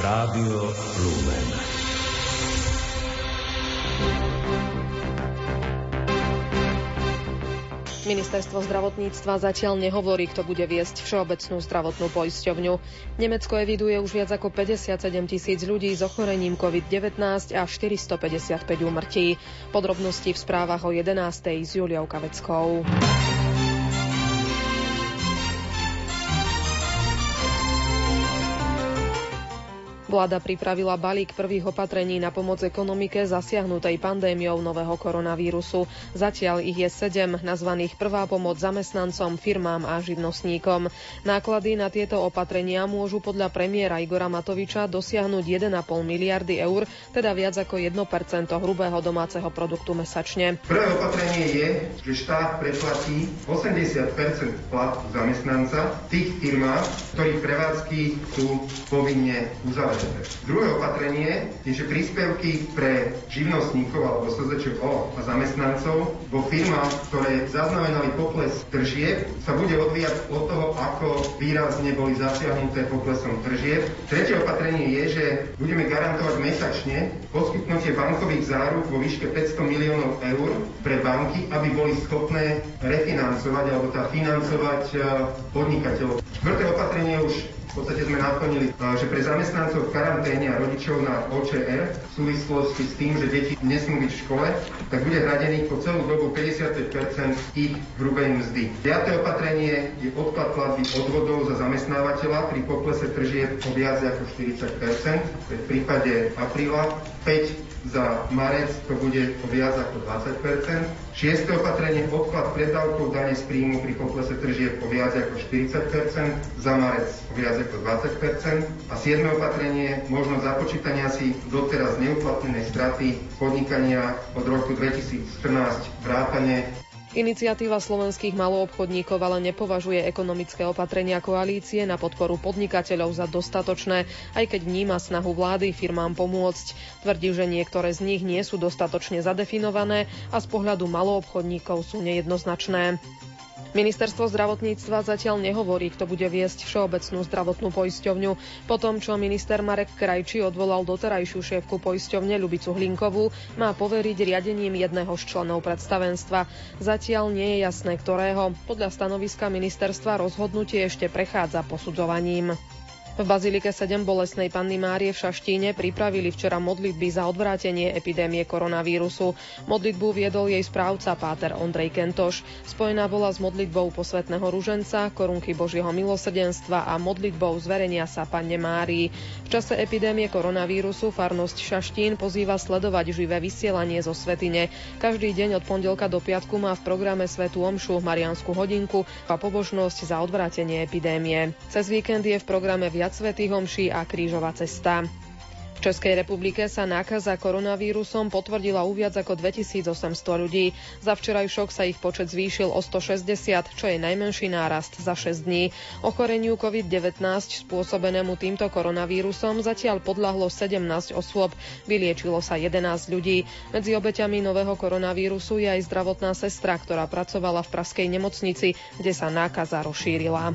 Rádio Lumen. Ministerstvo zdravotníctva zatiaľ nehovorí, kto bude viesť Všeobecnú zdravotnú poisťovňu. Nemecko eviduje už viac ako 57 tisíc ľudí s ochorením COVID-19 a 455 úmrtí. Podrobnosti v správach o 11. s Juliou Kaveckou. Vláda pripravila balík prvých opatrení na pomoc ekonomike zasiahnutej pandémiou nového koronavírusu. Zatiaľ ich je sedem, nazvaných prvá pomoc zamestnancom, firmám a živnostníkom. Náklady na tieto opatrenia môžu podľa premiéra Igora Matoviča dosiahnuť 1,5 miliardy eur, teda viac ako 1% hrubého domáceho produktu mesačne. Prvé opatrenie je, že štát preplatí 80 plat zamestnanca v tých firmách, ktorých prevádzky sú povinne uzavreté. Druhé opatrenie je, že príspevky pre živnostníkov alebo SZČO a zamestnancov vo firmách, ktoré zaznamenali pokles tržieb, sa bude odvíjať od toho, ako výrazne boli zasiahnuté poklesom tržieb. Tretie opatrenie je, že budeme garantovať mesačne poskytnutie bankových záruk vo výške 500 miliónov eur pre banky, aby boli schopné refinancovať alebo tá financovať eh, podnikateľov. Štvrté opatrenie už v podstate sme naplnili, že pre zamestnancov v karanténe a rodičov na OČR v súvislosti s tým, že deti nesmú byť v škole, tak bude hradený po celú dobu 55% ich hrubej mzdy. Piaté opatrenie je odklad platby odvodov za zamestnávateľa pri poklese tržieb o viac ako 40% v prípade apríla 5 za marec to bude o viac ako 20% Šiesté opatrenie odklad predávkov dane z príjmu pri poklese tržieb o viac ako 40% za marec o viac ako 20% A siedme opatrenie možnosť započítania si doteraz neuplatnenej straty podnikania od roku 2014 vrátane Iniciatíva slovenských maloobchodníkov ale nepovažuje ekonomické opatrenia koalície na podporu podnikateľov za dostatočné, aj keď vníma snahu vlády firmám pomôcť. Tvrdí, že niektoré z nich nie sú dostatočne zadefinované a z pohľadu maloobchodníkov sú nejednoznačné. Ministerstvo zdravotníctva zatiaľ nehovorí, kto bude viesť Všeobecnú zdravotnú poisťovňu. Po tom, čo minister Marek Krajči odvolal doterajšiu šéfku poisťovne Ľubicu Hlinkovú, má poveriť riadením jedného z členov predstavenstva. Zatiaľ nie je jasné, ktorého. Podľa stanoviska ministerstva rozhodnutie ešte prechádza posudzovaním. V Bazilike 7 Bolesnej Panny Márie v Šaštíne pripravili včera modlitby za odvrátenie epidémie koronavírusu. Modlitbu viedol jej správca Páter Ondrej Kentoš. Spojená bola s modlitbou posvetného ruženca, korunky Božieho milosrdenstva a modlitbou zverenia sa Panne Márii. V čase epidémie koronavírusu farnosť Šaštín pozýva sledovať živé vysielanie zo Svetine. Každý deň od pondelka do piatku má v programe Svetu Omšu, Mariansku hodinku a pobožnosť za odvrátenie epidémie. Cez víkend je v programe viac viac svetých homší a krížová cesta. V Českej republike sa nákaza koronavírusom potvrdila u viac ako 2800 ľudí. Za včerajšok sa ich počet zvýšil o 160, čo je najmenší nárast za 6 dní. Ochoreniu COVID-19 spôsobenému týmto koronavírusom zatiaľ podľahlo 17 osôb, vyliečilo sa 11 ľudí. Medzi obeťami nového koronavírusu je aj zdravotná sestra, ktorá pracovala v praskej nemocnici, kde sa nákaza rozšírila.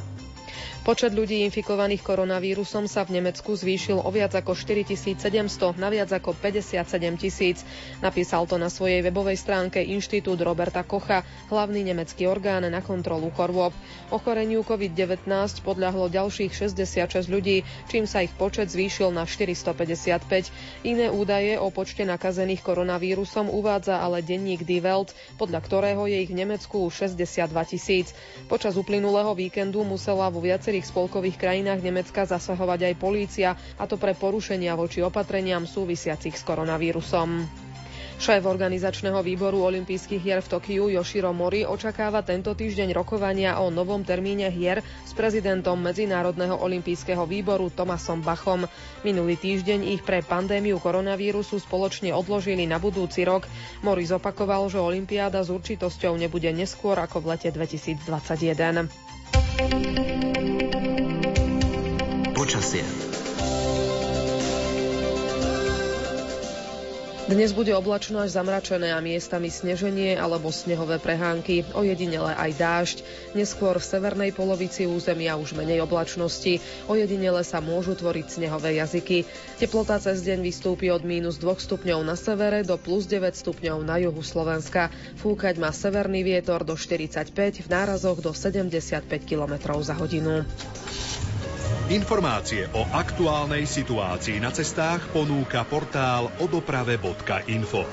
Počet ľudí infikovaných koronavírusom sa v Nemecku zvýšil o viac ako 4700 na viac ako 57 tisíc. Napísal to na svojej webovej stránke Inštitút Roberta Kocha, hlavný nemecký orgán na kontrolu chorôb. Ochoreniu COVID-19 podľahlo ďalších 66 ľudí, čím sa ich počet zvýšil na 455. Iné údaje o počte nakazených koronavírusom uvádza ale denník Die Welt, podľa ktorého je ich v Nemecku 62 tisíc. Počas uplynulého víkendu musela vo viacerých viacerých spolkových krajinách Nemecka zasahovať aj polícia, a to pre porušenia voči opatreniam súvisiacich s koronavírusom. Šéf organizačného výboru olympijských hier v Tokiu Yoshiro Mori očakáva tento týždeň rokovania o novom termíne hier s prezidentom Medzinárodného olympijského výboru Tomasom Bachom. Minulý týždeň ich pre pandémiu koronavírusu spoločne odložili na budúci rok. Mori zopakoval, že olympiáda s určitosťou nebude neskôr ako v lete 2021. Počasie. Dnes bude oblačno až zamračené a miestami sneženie alebo snehové prehánky, ojedinele aj dážď. Neskôr v severnej polovici územia už menej oblačnosti, ojedinele sa môžu tvoriť snehové jazyky. Teplota cez deň vystúpi od mínus 2 stupňov na severe do plus 9 stupňov na juhu Slovenska. Fúkať má severný vietor do 45, v nárazoch do 75 km za hodinu. Informácie o aktuálnej situácii na cestách ponúka portál odoprave.info.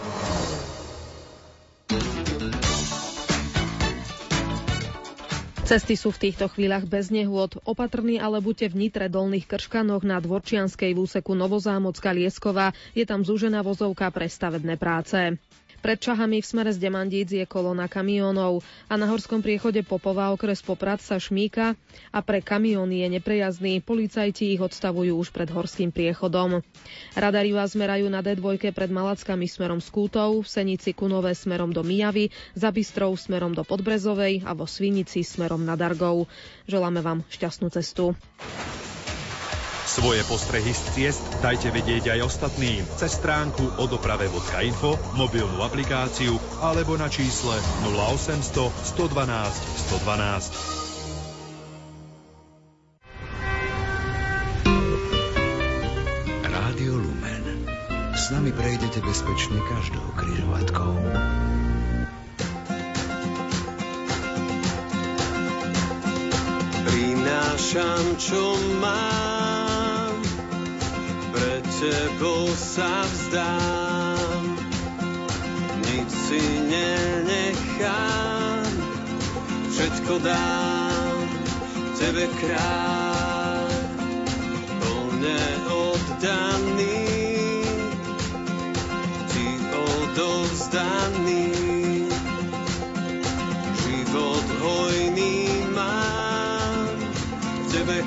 Cesty sú v týchto chvíľach bez nehôd. Opatrný ale buďte v Nitre Dolných Krškanoch na Dvorčianskej v úseku Novozámocka Lieskova. Je tam zúžená vozovka pre stavebné práce. Pred Čahami v smere z Demandíc je kolona kamiónov a na horskom priechode Popova okres Poprad sa šmíka a pre kamióny je neprejazný. Policajti ich odstavujú už pred horským priechodom. Radari vás merajú na D2 pred Malackami smerom z Kútov, v Senici Kunové smerom do Mijavy, za Bystrou smerom do Podbrezovej a vo Svinici smerom na Dargov. Želáme vám šťastnú cestu. Svoje postrehy z ciest dajte vedieť aj ostatným cez stránku odoprave.info, mobilnú aplikáciu alebo na čísle 0800 112 112. Rádio Lumen. S nami prejdete bezpečne každou križovatkou. Prinášam, čo mám tebou sa vzdám, nič si nenechám, všetko dám tebe kráľ, plne oddaný, ti odovzdaný, život hojný mám, tebe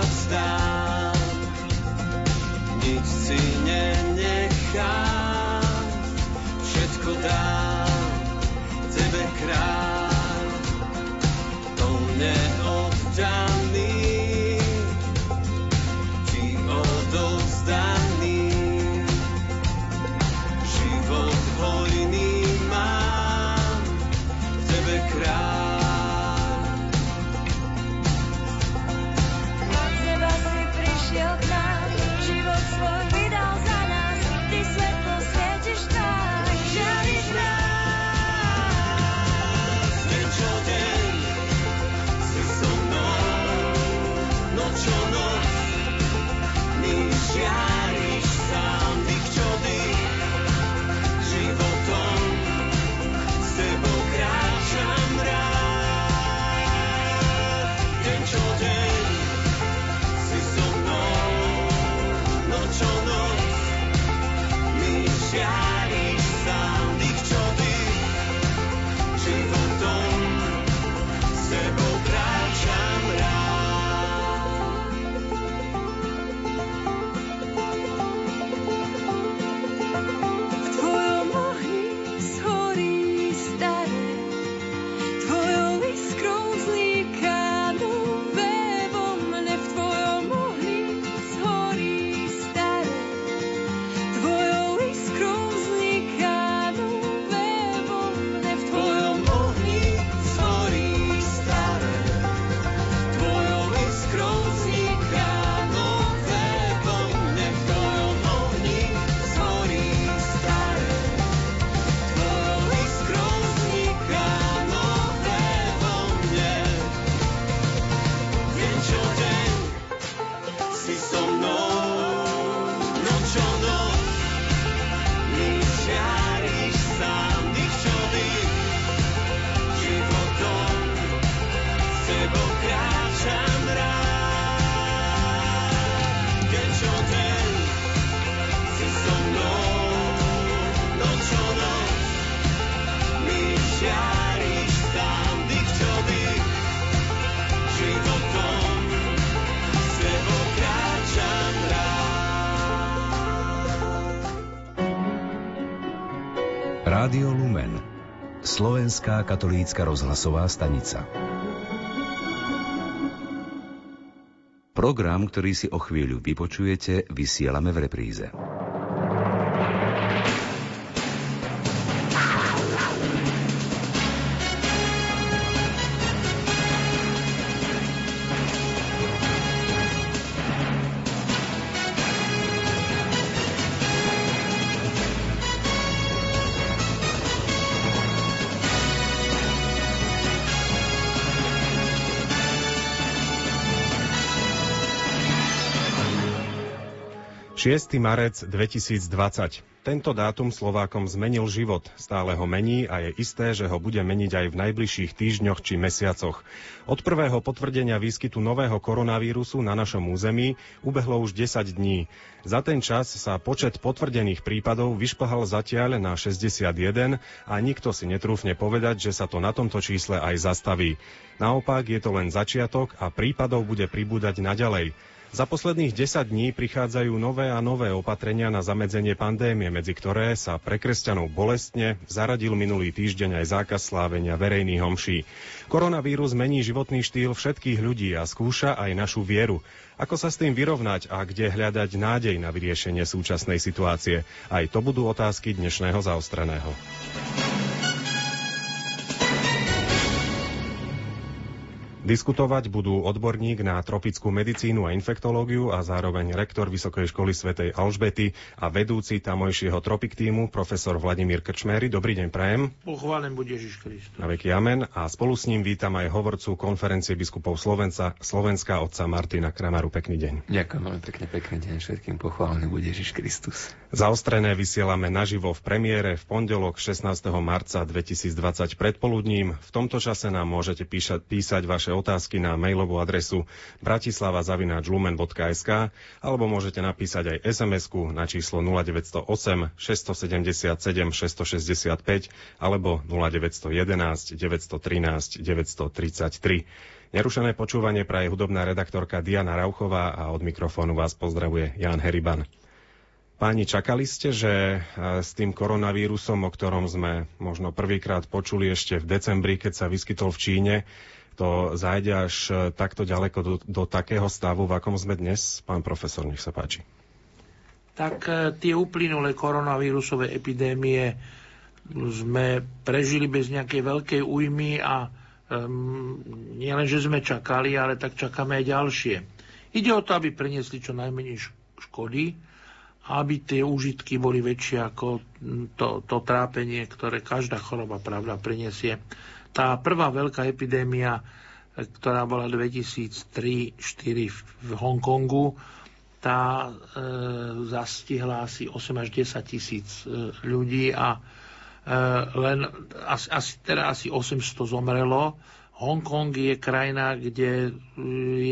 Slovenská katolícka rozhlasová stanica. Program, ktorý si o chvíľu vypočujete, vysielame v repríze. Marec 2020. Tento dátum Slovákom zmenil život, stále ho mení a je isté, že ho bude meniť aj v najbližších týždňoch či mesiacoch. Od prvého potvrdenia výskytu nového koronavírusu na našom území ubehlo už 10 dní. Za ten čas sa počet potvrdených prípadov vyšplhal zatiaľ na 61 a nikto si netrúfne povedať, že sa to na tomto čísle aj zastaví. Naopak je to len začiatok a prípadov bude pribúdať naďalej. Za posledných 10 dní prichádzajú nové a nové opatrenia na zamedzenie pandémie, medzi ktoré sa pre kresťanov bolestne zaradil minulý týždeň aj zákaz slávenia verejných homší. Koronavírus mení životný štýl všetkých ľudí a skúša aj našu vieru. Ako sa s tým vyrovnať a kde hľadať nádej na vyriešenie súčasnej situácie? Aj to budú otázky dnešného zaostreného. Diskutovať budú odborník na tropickú medicínu a infektológiu a zároveň rektor Vysokej školy svätej Alžbety a vedúci tamojšieho tropik týmu profesor Vladimír Krčméry. Dobrý deň, prajem. Pochválen bude Ježiš Kristus. Na veky amen. A spolu s ním vítam aj hovorcu konferencie biskupov Slovenca, Slovenska otca Martina Kramaru. Pekný deň. Ďakujem veľmi pekne, pekný deň všetkým. Pochválený bude Ježiš Kristus. Zaostrené vysielame naživo v premiére v pondelok 16. marca 2020 predpoludním. V tomto čase nám môžete píšať, písať vaše vaše otázky na mailovú adresu bratislava.lumen.sk alebo môžete napísať aj sms na číslo 0908 677 665 alebo 0911 913 933. Nerušené počúvanie praje hudobná redaktorka Diana Rauchová a od mikrofónu vás pozdravuje Jan Heriban. Páni, čakali ste, že s tým koronavírusom, o ktorom sme možno prvýkrát počuli ešte v decembri, keď sa vyskytol v Číne, to zájde až e, takto ďaleko do, do takého stavu, v akom sme dnes? Pán profesor, nech sa páči. Tak e, tie uplynulé koronavírusové epidémie sme prežili bez nejakej veľkej újmy a um, nielen, že sme čakali, ale tak čakáme aj ďalšie. Ide o to, aby priniesli čo najmenej škody, aby tie užitky boli väčšie ako to, to trápenie, ktoré každá choroba pravda prinesie. Tá prvá veľká epidémia, ktorá bola 2003-2004 v Hongkongu, tá e, zastihla asi 8 až 10 tisíc e, ľudí a e, len asi, asi, teda asi 800 zomrelo. Hongkong je krajina, kde e,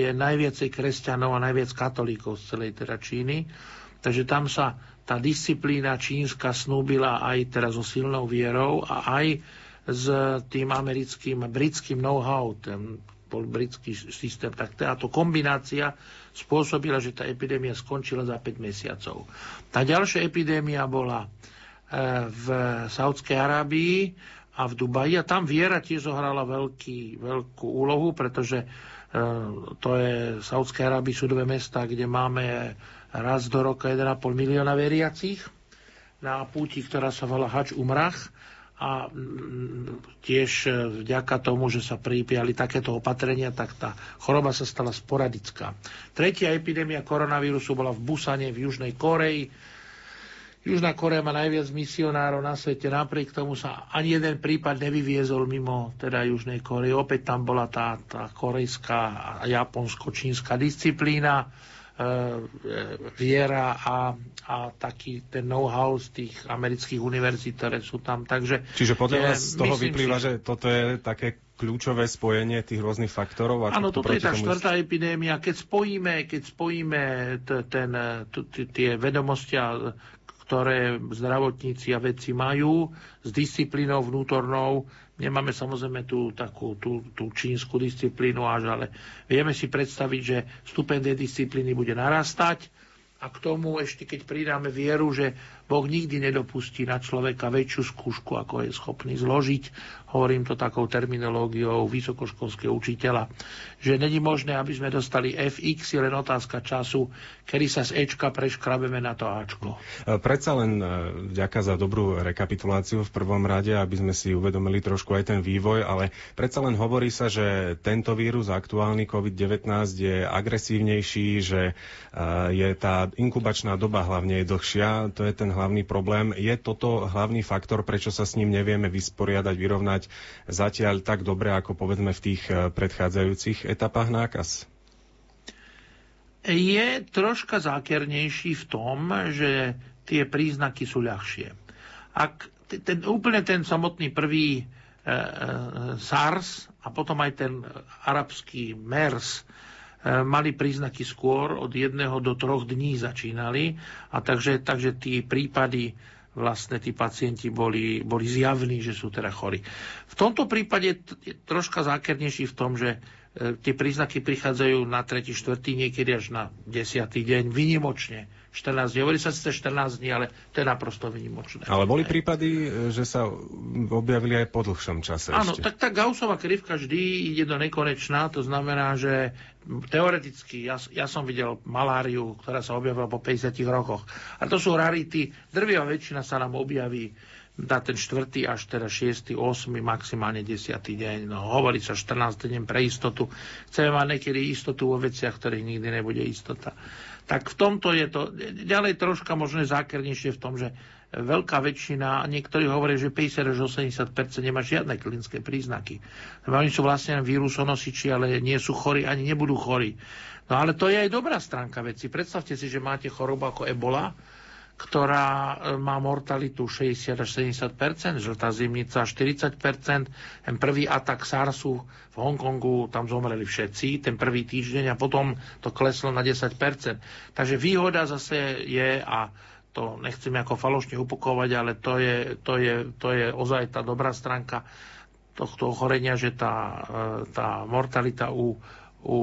je najviacej kresťanov a najviac katolíkov z celej teda Číny. Takže tam sa tá disciplína čínska snúbila aj teraz so silnou vierou a aj s tým americkým, britským know-how, ten bol britský systém, tak táto kombinácia spôsobila, že tá epidémia skončila za 5 mesiacov. Tá ďalšia epidémia bola e, v Saudskej Arábii a v Dubaji a tam viera tiež zohrala veľký, veľkú úlohu, pretože e, to je Saudskej Arábii sú dve mesta, kde máme raz do roka 1,5 milióna veriacich na púti, ktorá sa volá Hač Umrach a mm, tiež e, vďaka tomu, že sa pripiali takéto opatrenia, tak tá choroba sa stala sporadická. Tretia epidémia koronavírusu bola v Busane v Južnej Koreji. Južná Korea má najviac misionárov na svete, napriek tomu sa ani jeden prípad nevyviezol mimo teda Južnej Korei. Opäť tam bola tá, tá korejská a japonsko-čínska disciplína viera a, a taký ten know-how z tých amerických univerzít, ktoré sú tam. Takže, Čiže podľa vás z toho vyplýva, si, že toto je také kľúčové spojenie tých rôznych faktorov? Áno, toto je tá štvrtá epidémia. Keď spojíme, keď spojíme ten, tie vedomosti, ktoré zdravotníci a vedci majú s disciplínou vnútornou, Nemáme samozrejme tú, takú, tú, tú čínsku disciplínu až, ale vieme si predstaviť, že stupeň tej disciplíny bude narastať. A k tomu ešte keď pridáme vieru, že Boh nikdy nedopustí na človeka väčšiu skúšku, ako je schopný zložiť. Hovorím to takou terminológiou vysokoškolského učiteľa, že není možné, aby sme dostali FX, je len otázka času, kedy sa z Ečka preškrabeme na to Ačko. E, predsa len e, vďaka za dobrú rekapituláciu v prvom rade, aby sme si uvedomili trošku aj ten vývoj, ale predsa len hovorí sa, že tento vírus, aktuálny COVID-19, je agresívnejší, že e, je tá inkubačná doba hlavne je dlhšia, to je ten hlavný problém. Je toto hlavný faktor, prečo sa s ním nevieme vysporiadať, vyrovnať zatiaľ tak dobre, ako povedzme v tých predchádzajúcich etapách nákaz? Je troška zákernejší v tom, že tie príznaky sú ľahšie. Ak ten, úplne ten samotný prvý e, e, SARS a potom aj ten arabský MERS mali príznaky skôr, od jedného do troch dní začínali a takže, takže tí prípady vlastne tí pacienti boli, boli zjavní, že sú teda chorí. V tomto prípade je troška zákernejší v tom, že E, tie príznaky prichádzajú na 3. 4. niekedy až na 10. deň, vynimočne. 14 dní. Hovorí sa sice 14 dní, ale to je naprosto vynimočné. Ale boli prípady, e, že sa objavili aj po dlhšom čase Áno, ešte. tak tá Gaussová krivka vždy ide do nekonečná, to znamená, že teoreticky, ja, ja som videl maláriu, ktorá sa objavila po 50 rokoch. A to sú rarity, drvia väčšina sa nám objaví na ten 4. až teda 6., 8., maximálne 10. deň. No, hovorí sa 14. deň pre istotu. Chceme mať niekedy istotu vo veciach, ktorých nikdy nebude istota. Tak v tomto je to ďalej troška možno zákernejšie v tom, že veľká väčšina, niektorí hovoria, že 50 až 80 nemá žiadne klinické príznaky. Oni sú vlastne vírusonosiči, ale nie sú chorí, ani nebudú chorí. No ale to je aj dobrá stránka veci. Predstavte si, že máte chorobu ako ebola, ktorá e, má mortalitu 60 až 70% žltá zimnica 40 Ten prvý atak SARSu v Hongkongu, tam zomreli všetci, ten prvý týždeň a potom to kleslo na 10% Takže výhoda zase je, a to nechcem ako falošne upokovať, ale to je, to je, to je ozaj tá dobrá stránka tohto ochorenia, že tá, e, tá mortalita u u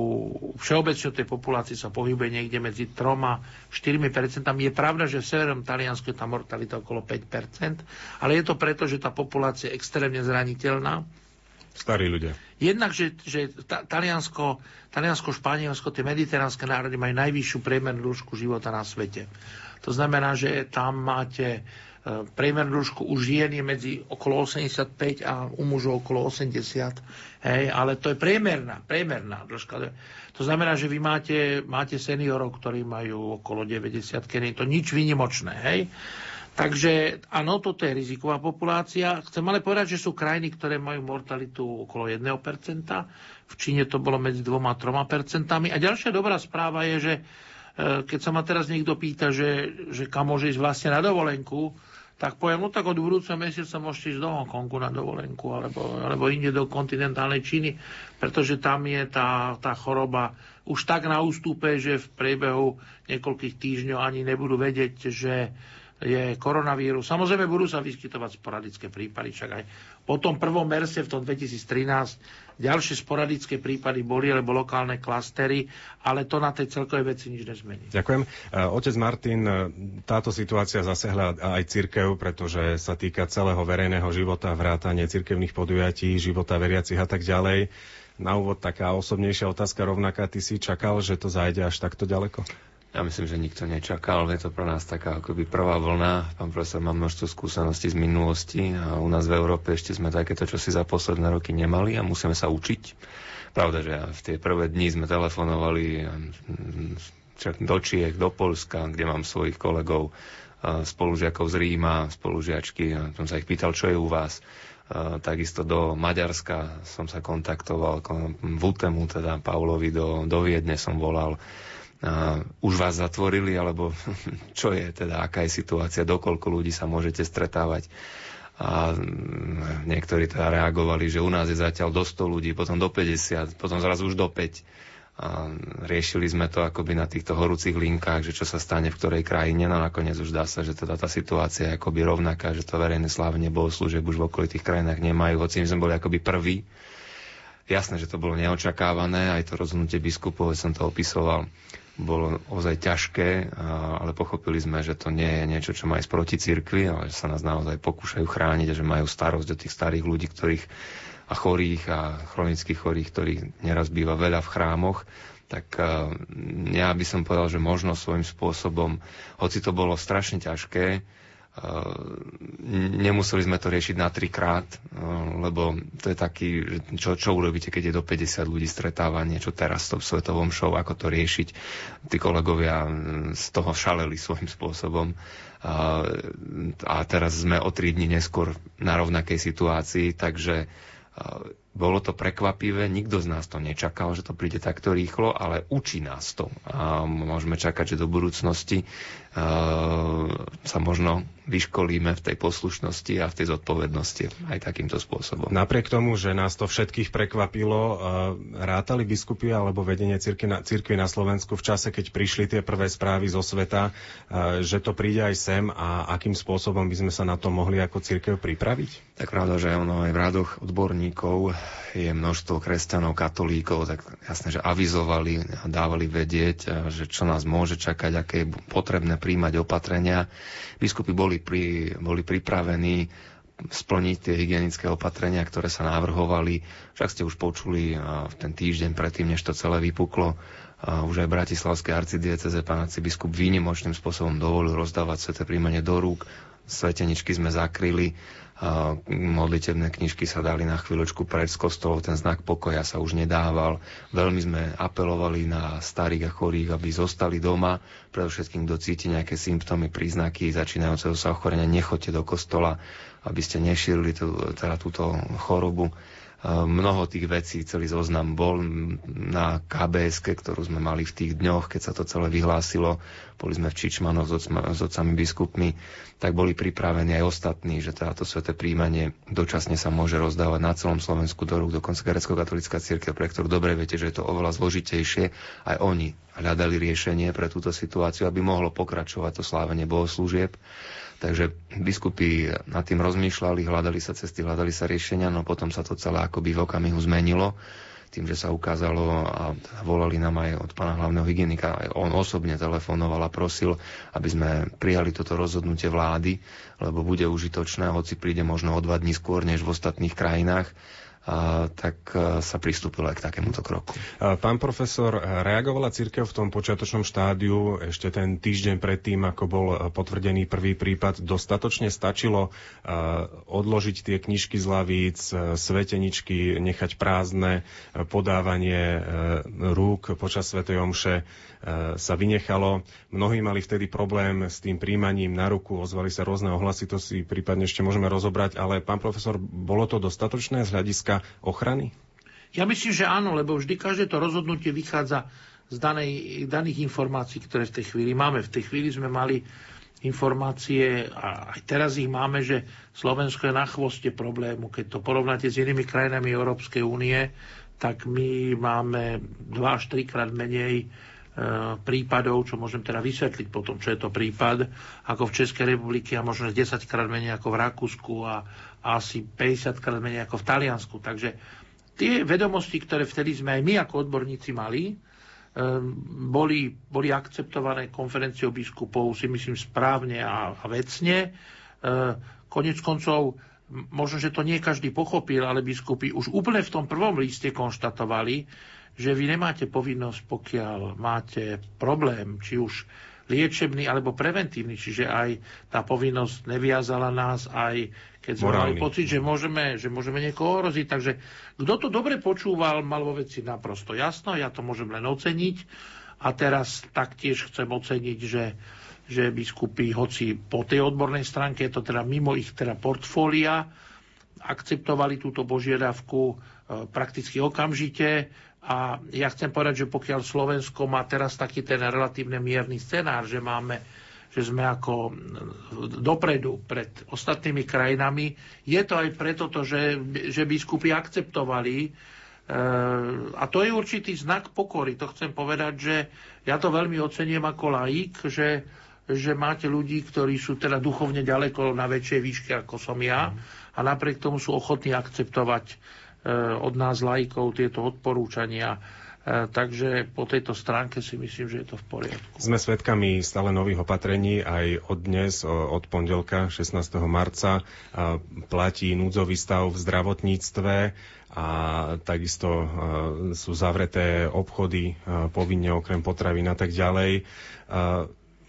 všeobecne tej populácie sa pohybuje niekde medzi 3 a 4 percentami. Je pravda, že v severnom Taliansku je tá mortalita okolo 5 ale je to preto, že tá populácia je extrémne zraniteľná. Starí ľudia. Jednak, že, že Taliansko, Taliansko, Španielsko, tie mediteránske národy majú najvyššiu priemernú dĺžku života na svete. To znamená, že tam máte priemernú dĺžku u žien je medzi okolo 85 a u mužov okolo 80. Hej, ale to je priemerná, priemerná dĺžka. To znamená, že vy máte, máte seniorov, ktorí majú okolo 90, keď je to nič výnimočné. Hej. Takže áno, toto je riziková populácia. Chcem ale povedať, že sú krajiny, ktoré majú mortalitu okolo 1%. V Číne to bolo medzi 2 a 3%. A ďalšia dobrá správa je, že e, keď sa ma teraz niekto pýta, že, že kam môže ísť vlastne na dovolenku, tak poviem, no tak od budúceho mesiaca môžete ísť do Hongkongu na dovolenku alebo, alebo inde do kontinentálnej Číny, pretože tam je tá, tá choroba už tak na ústupe, že v priebehu niekoľkých týždňov ani nebudú vedieť, že je koronavírus. Samozrejme budú sa vyskytovať sporadické prípady, však aj po tom prvom merse v tom 2013 ďalšie sporadické prípady boli, alebo lokálne klastery, ale to na tej celkovej veci nič nezmení. Ďakujem. E, otec Martin, e, táto situácia zasehla aj cirkev, pretože sa týka celého verejného života, vrátanie cirkevných podujatí, života veriacich a tak ďalej. Na úvod taká osobnejšia otázka rovnaká. Ty si čakal, že to zajde až takto ďaleko? Ja myslím, že nikto nečakal. Je to pre nás taká akoby prvá vlna. Pán profesor má množstvo skúseností z minulosti a u nás v Európe ešte sme takéto čo si za posledné roky nemali a musíme sa učiť. Pravda, že v tie prvé dni sme telefonovali do Čiech, do Polska, kde mám svojich kolegov, spolužiakov z Ríma, spolužiačky. A som sa ich pýtal, čo je u vás. Takisto do Maďarska som sa kontaktoval, v Utemu, teda Paulovi do, do Viedne som volal už vás zatvorili, alebo čo je teda, aká je situácia, dokoľko ľudí sa môžete stretávať. A mm, niektorí teda reagovali, že u nás je zatiaľ do 100 ľudí, potom do 50, potom zrazu už do 5. A riešili sme to akoby na týchto horúcich linkách, že čo sa stane v ktorej krajine, no nakoniec už dá sa, že teda tá situácia je akoby rovnaká, že to verejné slávenie bohoslúžieb už v okolitých krajinách nemajú, hoci my sme boli akoby prví. Jasné, že to bolo neočakávané, aj to rozhodnutie biskupov, som to opisoval bolo ozaj ťažké, ale pochopili sme, že to nie je niečo, čo má ísť proti cirkvi, ale že sa nás naozaj pokúšajú chrániť a že majú starosť o tých starých ľudí, ktorých a chorých a chronických chorých, ktorých neraz býva veľa v chrámoch, tak ja by som povedal, že možno svojím spôsobom, hoci to bolo strašne ťažké, nemuseli sme to riešiť na trikrát, lebo to je taký, čo, čo urobíte, keď je do 50 ľudí stretáva niečo teraz v svetovom show, ako to riešiť. Tí kolegovia z toho šaleli svojím spôsobom. A teraz sme o 3 dní neskôr na rovnakej situácii, takže bolo to prekvapivé, nikto z nás to nečakal, že to príde takto rýchlo, ale učí nás to. A môžeme čakať, že do budúcnosti sa možno vyškolíme v tej poslušnosti a v tej zodpovednosti aj takýmto spôsobom. Napriek tomu, že nás to všetkých prekvapilo, uh, rátali biskupy alebo vedenie cirkvi na, cirkvi na Slovensku v čase, keď prišli tie prvé správy zo sveta, uh, že to príde aj sem a akým spôsobom by sme sa na to mohli ako cirkev pripraviť? Tak pravda, že ono aj v radoch odborníkov je množstvo kresťanov, katolíkov, tak jasne, že avizovali a dávali vedieť, že čo nás môže čakať, aké je potrebné príjmať opatrenia. Biskupy boli, pri, boli pripravení splniť tie hygienické opatrenia, ktoré sa navrhovali. Však ste už počuli v ten týždeň predtým, než to celé vypuklo, už aj Bratislavské arcidieceze pán biskup výnimočným spôsobom dovolil rozdávať sveté príjmanie do rúk. Sveteničky sme zakryli modlitebné knižky sa dali na chvíľočku pred z kostolov, ten znak pokoja sa už nedával. Veľmi sme apelovali na starých a chorých, aby zostali doma, predovšetkým kto cíti nejaké symptómy, príznaky začínajúceho sa ochorenia, nechoďte do kostola, aby ste nešírili teda túto chorobu. Mnoho tých vecí, celý zoznam bol na KBS, ktorú sme mali v tých dňoch, keď sa to celé vyhlásilo. Boli sme v Čičmanoch s, otcami biskupmi, tak boli pripravení aj ostatní, že táto sveté príjmanie dočasne sa môže rozdávať na celom Slovensku do rúk, dokonca grecko-katolická církev, pre ktorú dobre viete, že je to oveľa zložitejšie. Aj oni hľadali riešenie pre túto situáciu, aby mohlo pokračovať to slávenie bohoslúžieb. Takže biskupy nad tým rozmýšľali, hľadali sa cesty, hľadali sa riešenia, no potom sa to celé akoby v okamihu zmenilo. Tým, že sa ukázalo a volali nám aj od pána hlavného hygienika, on osobne telefonoval a prosil, aby sme prijali toto rozhodnutie vlády, lebo bude užitočné, hoci príde možno o dva dní skôr než v ostatných krajinách tak a, sa pristúpilo aj k takémuto kroku. Pán profesor, reagovala církev v tom počiatočnom štádiu ešte ten týždeň predtým, ako bol potvrdený prvý prípad, dostatočne stačilo odložiť tie knižky z lavíc, sveteničky, nechať prázdne, podávanie rúk počas Svetej Omše sa vynechalo. Mnohí mali vtedy problém s tým príjmaním na ruku, ozvali sa rôzne ohlasy, to si prípadne ešte môžeme rozobrať, ale pán profesor, bolo to dostatočné z hľadiska ochrany? Ja myslím, že áno, lebo vždy každé to rozhodnutie vychádza z danej, daných informácií, ktoré v tej chvíli máme. V tej chvíli sme mali informácie, a aj teraz ich máme, že Slovensko je na chvoste problému. Keď to porovnáte s inými krajinami Európskej únie, tak my máme 2 až 3 krát menej e, prípadov, čo môžem teda vysvetliť potom, čo je to prípad, ako v Českej republike a možno 10 krát menej ako v Rakúsku a, asi 50 krát menej ako v Taliansku. Takže tie vedomosti, ktoré vtedy sme aj my ako odborníci mali, ehm, boli, boli akceptované konferenciou biskupov, si myslím, správne a, a vecne. Ehm, konec koncov, možno, že to nie každý pochopil, ale biskupy už úplne v tom prvom liste konštatovali, že vy nemáte povinnosť, pokiaľ máte problém, či už liečebný alebo preventívny, čiže aj tá povinnosť neviazala nás, aj keď sme Morálny. mali pocit, že môžeme, že môžeme niekoho ohroziť. Takže kto to dobre počúval, mal vo veci naprosto jasno, ja to môžem len oceniť. A teraz taktiež chcem oceniť, že že biskupy, hoci po tej odbornej stránke je to teda mimo ich teda portfólia, akceptovali túto požiadavku e, prakticky okamžite a ja chcem povedať, že pokiaľ Slovensko má teraz taký ten relatívne mierny scenár, že máme že sme ako dopredu pred ostatnými krajinami. Je to aj preto, to, že, že biskupy akceptovali e, a to je určitý znak pokory. To chcem povedať, že ja to veľmi oceniem ako laik, že, že máte ľudí, ktorí sú teda duchovne ďaleko na väčšej výške ako som ja a napriek tomu sú ochotní akceptovať od nás lajkov tieto odporúčania. takže po tejto stránke si myslím, že je to v poriadku. Sme svedkami stále nových opatrení aj od dnes, od pondelka 16. marca platí núdzový stav v zdravotníctve a takisto sú zavreté obchody povinne okrem potravín a tak ďalej.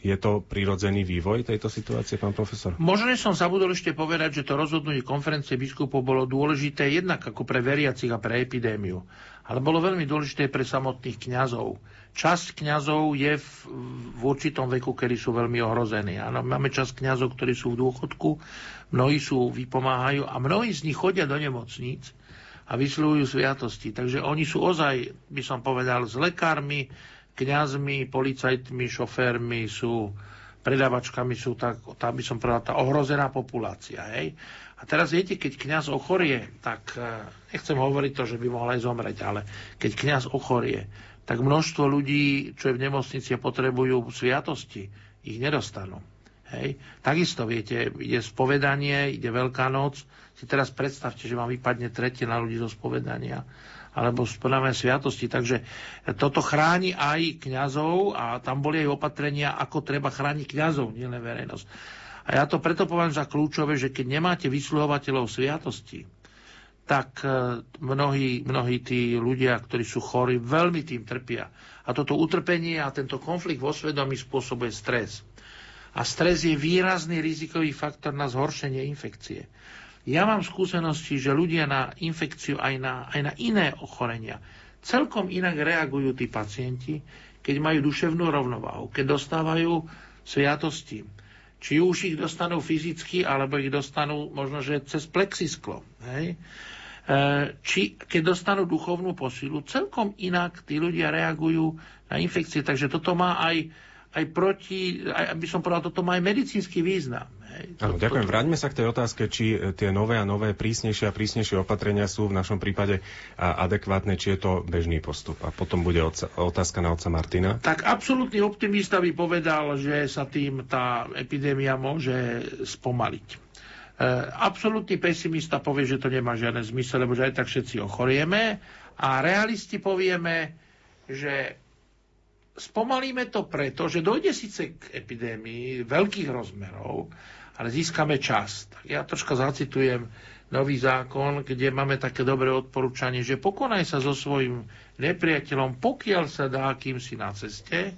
Je to prirodzený vývoj tejto situácie, pán profesor? Možno som zabudol ešte povedať, že to rozhodnutie konferencie biskupov bolo dôležité jednak ako pre veriacich a pre epidémiu, ale bolo veľmi dôležité pre samotných kňazov. Časť kňazov je v, v určitom veku, kedy sú veľmi ohrození. Áno, máme časť kňazov, ktorí sú v dôchodku, mnohí sú, vypomáhajú a mnohí z nich chodia do nemocníc a vysluhujú sviatosti. Takže oni sú ozaj, by som povedal, s lekármi, kňazmi, policajtmi, šoférmi, sú predávačkami, sú tak, tá by som povedal, tá ohrozená populácia. Hej? A teraz viete, keď kňaz ochorie, tak e, nechcem hovoriť to, že by mohol aj zomrieť, ale keď kňaz ochorie, tak množstvo ľudí, čo je v nemocnici potrebujú sviatosti, ich nedostanú. Hej. Takisto, viete, ide spovedanie, ide Veľká noc. Si teraz predstavte, že vám vypadne tretina ľudí zo spovedania alebo spodáme sviatosti. Takže toto chráni aj kňazov a tam boli aj opatrenia, ako treba chrániť kňazov, nielen verejnosť. A ja to preto poviem za kľúčové, že keď nemáte vysluhovateľov sviatosti, tak e, mnohí, mnohí tí ľudia, ktorí sú chorí, veľmi tým trpia. A toto utrpenie a tento konflikt vo svedomí spôsobuje stres. A stres je výrazný rizikový faktor na zhoršenie infekcie. Ja mám skúsenosti, že ľudia na infekciu aj na, aj na iné ochorenia celkom inak reagujú tí pacienti, keď majú duševnú rovnováhu, keď dostávajú sviatosti. Či už ich dostanú fyzicky, alebo ich dostanú možno, že cez plexisklo. Hej? E, či keď dostanú duchovnú posilu, celkom inak tí ľudia reagujú na infekcie. Takže toto má aj, aj proti, aj, by som povedal, toto má aj medicínsky význam. Áno, ďakujem. Vráťme sa k tej otázke, či e, tie nové a nové prísnejšie a prísnejšie opatrenia sú v našom prípade adekvátne, či je to bežný postup. A potom bude otázka na otca Martina. Tak absolútny optimista by povedal, že sa tým tá epidémia môže spomaliť. E, absolútny pesimista povie, že to nemá žiaden zmysel, lebo že aj tak všetci ochorieme. A realisti povieme, že spomalíme to preto, že dojde síce k epidémii veľkých rozmerov, ale získame čas. Tak ja troška zacitujem nový zákon, kde máme také dobré odporúčanie, že pokonaj sa so svojím nepriateľom, pokiaľ sa dá kým si na ceste,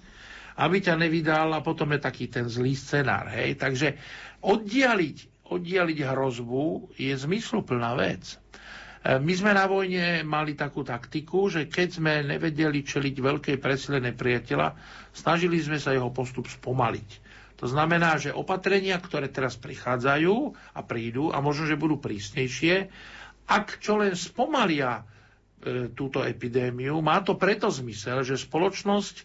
aby ťa nevydal a potom je taký ten zlý scenár. Hej? Takže oddialiť, oddialiť hrozbu je zmysluplná vec. E, my sme na vojne mali takú taktiku, že keď sme nevedeli čeliť veľkej presile nepriateľa, snažili sme sa jeho postup spomaliť. To znamená, že opatrenia, ktoré teraz prichádzajú a prídu a možno, že budú prísnejšie, ak čo len spomalia e, túto epidémiu, má to preto zmysel, že spoločnosť e,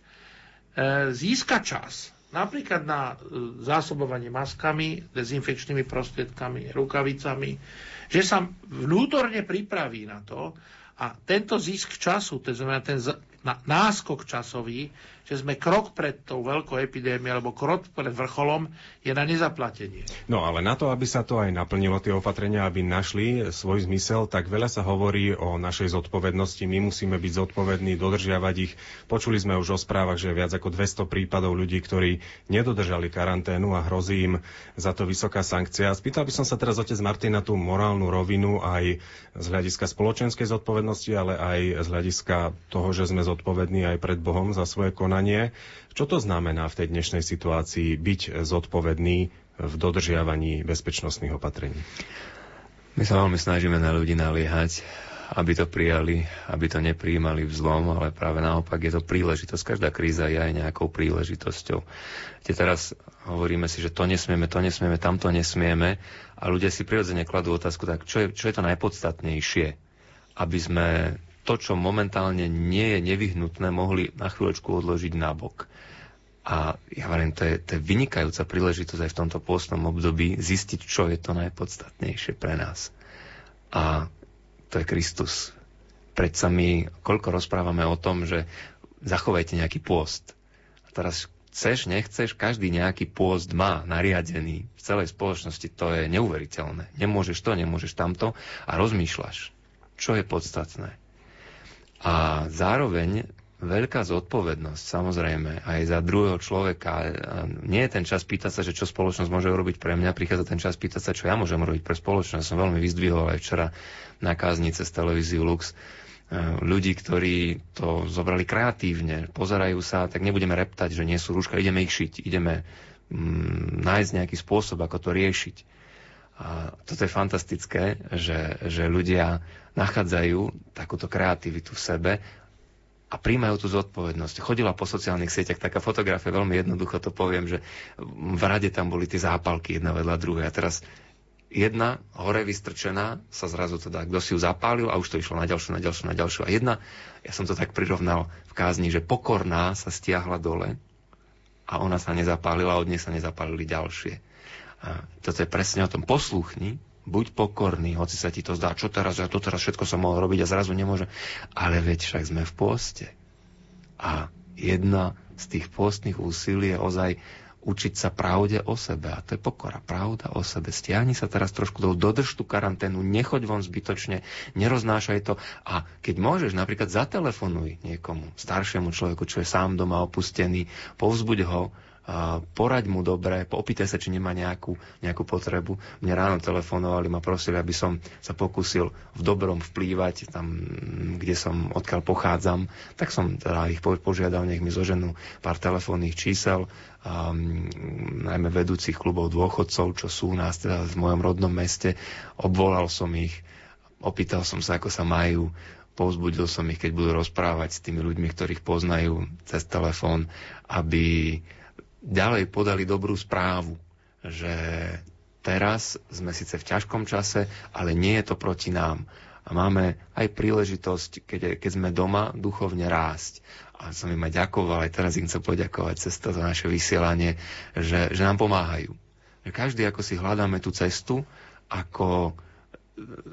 získa čas. Napríklad na e, zásobovanie maskami, dezinfekčnými prostriedkami, rukavicami, že sa vnútorne pripraví na to a tento zisk času, to znamená ten náskok časový, že sme krok pred tou veľkou epidémiou alebo krok pred vrcholom je na nezaplatenie. No ale na to, aby sa to aj naplnilo, tie opatrenia, aby našli svoj zmysel, tak veľa sa hovorí o našej zodpovednosti. My musíme byť zodpovední, dodržiavať ich. Počuli sme už o správach, že viac ako 200 prípadov ľudí, ktorí nedodržali karanténu a hrozí im za to vysoká sankcia. Spýtal by som sa teraz otec Martina tú morálnu rovinu aj z hľadiska spoločenskej zodpovednosti, ale aj z hľadiska toho, že sme zodpovední aj pred Bohom za svoje konanie konanie. Čo to znamená v tej dnešnej situácii byť zodpovedný v dodržiavaní bezpečnostných opatrení? My sa veľmi snažíme na ľudí naliehať, aby to prijali, aby to neprijímali v zlom, ale práve naopak je to príležitosť. Každá kríza je aj nejakou príležitosťou. Kde teraz hovoríme si, že to nesmieme, to nesmieme, tamto nesmieme a ľudia si prirodzene kladú otázku, tak čo je, čo je to najpodstatnejšie, aby sme to, čo momentálne nie je nevyhnutné, mohli na chvíľočku odložiť nabok. A ja hovorím, to je, to je vynikajúca príležitosť aj v tomto pôstnom období zistiť, čo je to najpodstatnejšie pre nás. A to je Kristus. Predsa my koľko rozprávame o tom, že zachovajte nejaký pôst. A teraz chceš, nechceš, každý nejaký pôst má nariadený v celej spoločnosti. To je neuveriteľné. Nemôžeš to, nemôžeš tamto a rozmýšľaš, čo je podstatné. A zároveň veľká zodpovednosť, samozrejme, aj za druhého človeka. Nie je ten čas pýtať sa, že čo spoločnosť môže urobiť pre mňa, prichádza ten čas pýtať sa, čo ja môžem robiť pre spoločnosť. Som veľmi vyzdvihol aj včera na kázni cez televíziu Lux ľudí, ktorí to zobrali kreatívne, pozerajú sa, tak nebudeme reptať, že nie sú rúška, ideme ich šiť, ideme mm, nájsť nejaký spôsob, ako to riešiť. A toto je fantastické, že, že ľudia nachádzajú takúto kreativitu v sebe a príjmajú tú zodpovednosť. Chodila po sociálnych sieťach taká fotografia, veľmi jednoducho to poviem, že v rade tam boli tie zápalky jedna vedľa druhej. A teraz jedna hore vystrčená sa zrazu teda, kto si ju zapálil a už to išlo na ďalšiu, na ďalšiu, na ďalšiu. A jedna, ja som to tak prirovnal v kázni, že pokorná sa stiahla dole a ona sa nezapálila, od nej sa nezapálili ďalšie. A toto je presne o tom. Posluchni, buď pokorný, hoci sa ti to zdá, čo teraz, ja to teraz všetko som mohol robiť a zrazu nemôže. Ale veď však sme v pôste. A jedna z tých pôstnych úsilí je ozaj učiť sa pravde o sebe. A to je pokora, pravda o sebe. Stiahni sa teraz trošku do, dodrž tú karanténu, nechoď von zbytočne, neroznášaj to a keď môžeš, napríklad zatelefonuj niekomu, staršiemu človeku, čo je sám doma opustený, povzbuď ho, poraď mu dobre, opýtaj sa, či nemá nejakú, nejakú potrebu. Mne ráno telefonovali, ma prosili, aby som sa pokúsil v dobrom vplývať tam, kde som, odkiaľ pochádzam. Tak som teda ich požiadal, nech mi zoženú pár telefónnych čísel, um, najmä vedúcich klubov dôchodcov, čo sú u nás teda v mojom rodnom meste. Obvolal som ich, opýtal som sa, ako sa majú, povzbudil som ich, keď budú rozprávať s tými ľuďmi, ktorých poznajú cez telefón, aby ďalej podali dobrú správu, že teraz sme síce v ťažkom čase, ale nie je to proti nám. A máme aj príležitosť, keď, keď sme doma, duchovne rásť. A som im aj ďakoval, aj teraz im chcem poďakovať cez to naše vysielanie, že, že nám pomáhajú. Každý ako si hľadáme tú cestu, ako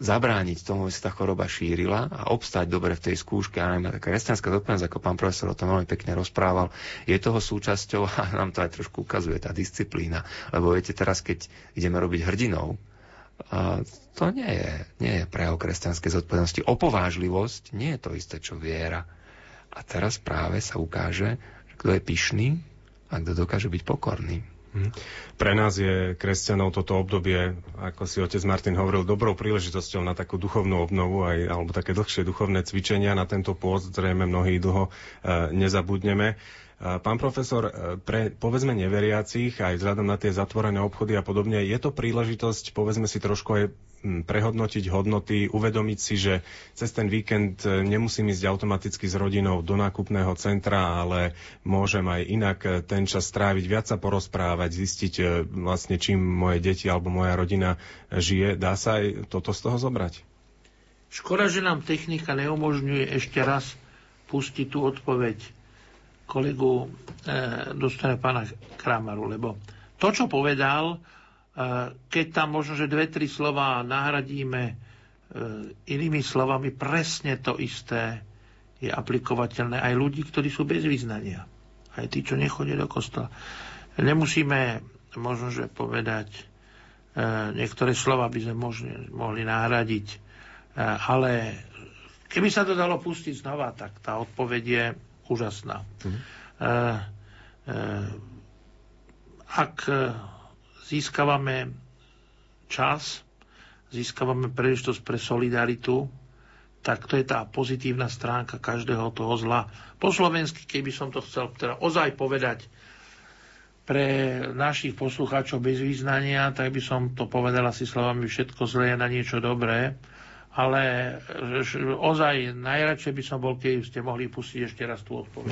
zabrániť tomu, aby sa tá choroba šírila a obstať dobre v tej skúške. A najmä taká kresťanská zodpovednosť, ako pán profesor o tom veľmi pekne rozprával, je toho súčasťou a nám to aj trošku ukazuje tá disciplína. Lebo viete, teraz keď ideme robiť hrdinou, a to nie je, nie je prejav kresťanskej zodpovednosti. Opovážlivosť nie je to isté, čo viera. A teraz práve sa ukáže, kto je pyšný a kto dokáže byť pokorný. Mhm. Pre nás je kresťanov toto obdobie, ako si otec Martin hovoril, dobrou príležitosťou na takú duchovnú obnovu aj, alebo také dlhšie duchovné cvičenia na tento pôst. Zrejme mnohí dlho e, nezabudneme. Pán profesor, e, pre povedzme neveriacich, aj vzhľadom na tie zatvorené obchody a podobne, je to príležitosť, povedzme si trošku aj prehodnotiť hodnoty, uvedomiť si, že cez ten víkend e, nemusím ísť automaticky s rodinou do nákupného centra, ale môžem aj inak e, ten čas stráviť, viac sa porozprávať, zistiť vlastne, čím moje deti alebo moja rodina žije. Dá sa aj toto z toho zobrať? Škoda, že nám technika neumožňuje ešte raz pustiť tú odpoveď kolegu e, dostane pána Kramaru, lebo to, čo povedal, keď tam možno, že dve, tri slova nahradíme e, inými slovami, presne to isté je aplikovateľné aj ľudí, ktorí sú bez vyznania. Aj tí, čo nechodia do kostola. Nemusíme možno, že povedať, e, niektoré slova by sme možne, mohli nahradiť, e, ale keby sa to dalo pustiť znova, tak tá odpoveď je úžasná. Mhm. Ak získavame čas, získavame príležitosť pre solidaritu, tak to je tá pozitívna stránka každého toho zla. Po slovensky, keby som to chcel teda ozaj povedať pre našich poslucháčov bez význania, tak by som to povedal asi slovami všetko zlé na niečo dobré ale ozaj najradšej by som bol, keď ste mohli pustiť ešte raz tú odpoveď.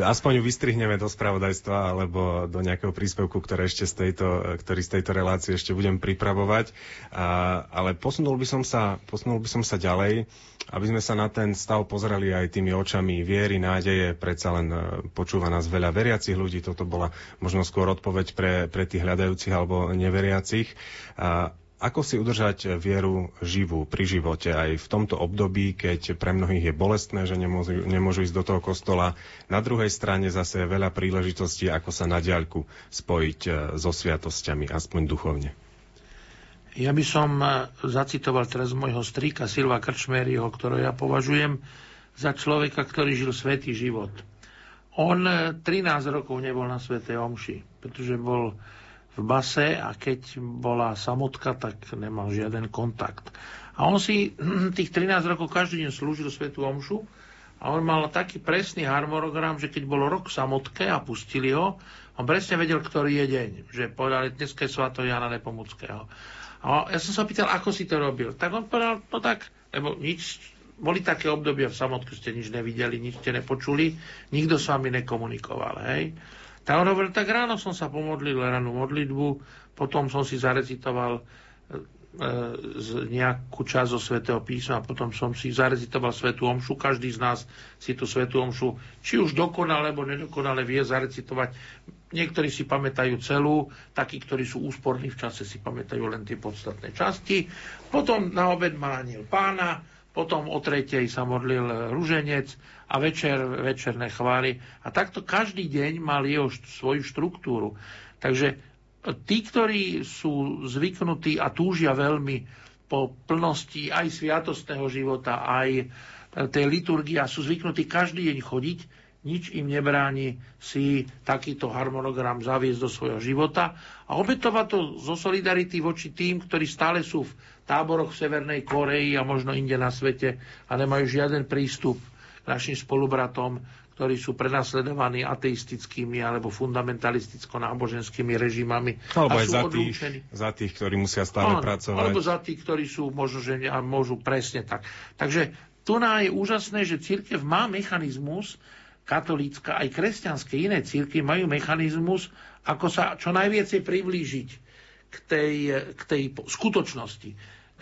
Aspoň ju vystrihneme do spravodajstva alebo do nejakého príspevku, ktoré ešte z tejto, ktorý z tejto relácie ešte budem pripravovať. A, ale posunul by, som sa, posunul by som sa ďalej, aby sme sa na ten stav pozreli aj tými očami viery, nádeje. Predsa len e, počúva nás veľa veriacich ľudí. Toto bola možno skôr odpoveď pre, pre tých hľadajúcich alebo neveriacich. A, ako si udržať vieru živú pri živote aj v tomto období, keď pre mnohých je bolestné, že nemôžu, nemôžu ísť do toho kostola. Na druhej strane zase je veľa príležitostí, ako sa na diaľku spojiť e, so sviatosťami, aspoň duchovne. Ja by som e, zacitoval teraz môjho strýka Silva Krčmériho, ktorého ja považujem za človeka, ktorý žil svetý život. On 13 rokov nebol na Svetej Omši, pretože bol v base a keď bola samotka, tak nemal žiaden kontakt. A on si tých 13 rokov každý deň slúžil Svetu Omšu a on mal taký presný harmonogram, že keď bol rok samotke a pustili ho, on presne vedel, ktorý je deň. Že povedali, dnes je svato Jana Nepomuckého. A ja som sa pýtal, ako si to robil. Tak on povedal, no tak, lebo nič, boli také obdobia v samotku, ste nič nevideli, nič ste nepočuli, nikto s vami nekomunikoval, hej. Tak on hovoril, tak ráno som sa pomodlil ranú modlitbu, potom som si zarecitoval z nejakú časť zo svätého písma, potom som si zarecitoval svetú omšu. Každý z nás si tú svetú omšu, či už dokonale, alebo nedokonale vie zarecitovať. Niektorí si pamätajú celú, takí, ktorí sú úsporní v čase, si pamätajú len tie podstatné časti. Potom na obed ma aniel pána, potom o tretej sa modlil ruženec a večer večerné chvály. A takto každý deň mal jeho svoju štruktúru. Takže tí, ktorí sú zvyknutí a túžia veľmi po plnosti aj sviatostného života, aj e, tej liturgie a sú zvyknutí každý deň chodiť, nič im nebráni si takýto harmonogram zaviesť do svojho života a obetovať to zo solidarity voči tým, ktorí stále sú v táboroch v Severnej Koreji a možno inde na svete a nemajú žiaden prístup našim spolubratom, ktorí sú prenasledovaní ateistickými alebo fundamentalisticko-náboženskými režimami. Alebo aj za tých, za tých, ktorí musia stále Áno, pracovať. Alebo za tých, ktorí sú možno, že a môžu presne tak. Takže tu je úžasné, že církev má mechanizmus, katolícka, aj kresťanské iné círky majú mechanizmus, ako sa čo najviac priblížiť k tej, k tej skutočnosti.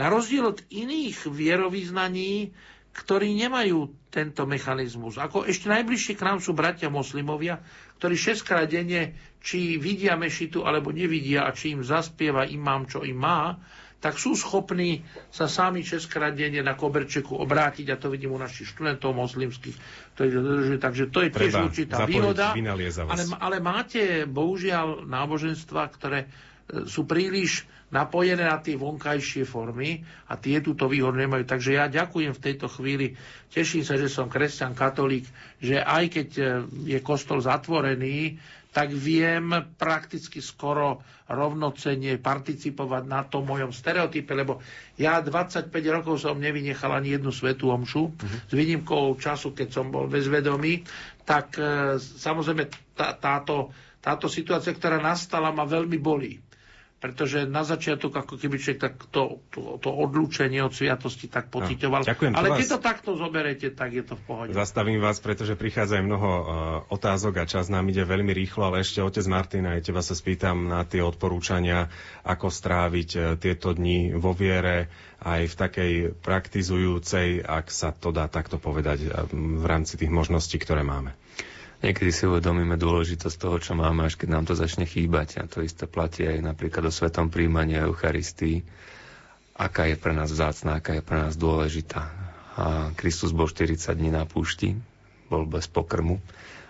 Na rozdiel od iných vierovýznaní, ktorí nemajú tento mechanizmus. Ako ešte najbližšie k nám sú bratia moslimovia, ktorí šestkrát denne, či vidia mešitu alebo nevidia a či im zaspieva imám, čo im má, tak sú schopní sa sami šestkrát denne na koberčeku obrátiť a to vidím u našich študentov moslimských. Takže to je tiež Treba určitá výhoda. Ale, ale máte bohužiaľ náboženstva, ktoré sú príliš napojené na tie vonkajšie formy a tie túto výhodu nemajú. Takže ja ďakujem v tejto chvíli. Teším sa, že som kresťan, katolík, že aj keď e, je kostol zatvorený, tak viem prakticky skoro rovnocenne participovať na tom mojom stereotype, lebo ja 25 rokov som nevynechal ani jednu svetú omšu, uh-huh. s výnimkou času, keď som bol bezvedomý, tak e, samozrejme tá, táto, táto situácia, ktorá nastala, ma veľmi bolí pretože na začiatok ako keby človek tak to, to, to odlúčenie od sviatosti tak pocitoval. No, ďakujem, Ale keď to takto zoberete, tak je to v pohode. Zastavím vás, pretože prichádza mnoho uh, otázok a čas nám ide veľmi rýchlo, ale ešte otec Martin, aj teba sa spýtam na tie odporúčania, ako stráviť uh, tieto dni vo viere, aj v takej praktizujúcej, ak sa to dá takto povedať, uh, v rámci tých možností, ktoré máme. Niekedy si uvedomíme dôležitosť toho, čo máme, až keď nám to začne chýbať. A to isté platí aj napríklad o svetom príjmaní a Eucharistii. Aká je pre nás vzácná, aká je pre nás dôležitá. A Kristus bol 40 dní na púšti, bol bez pokrmu.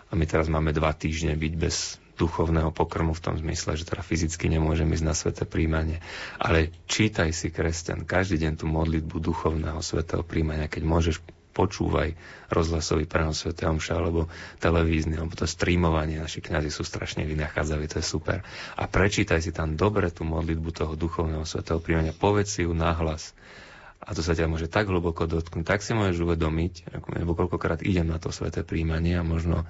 A my teraz máme dva týždne byť bez duchovného pokrmu v tom zmysle, že teda fyzicky nemôžeme ísť na sveté príjmanie. Ale čítaj si, kresťan, každý deň tú modlitbu duchovného svetého príjmania, keď môžeš počúvaj rozhlasový prenos Sv. Omša alebo televízny, alebo to streamovanie. Naši kňazi sú strašne vynachádzaví, to je super. A prečítaj si tam dobre tú modlitbu toho duchovného svetého príjmania. Povedz si ju nahlas. A to sa ťa môže tak hlboko dotknúť, tak si môžeš uvedomiť, lebo koľkokrát idem na to sveté príjmanie a možno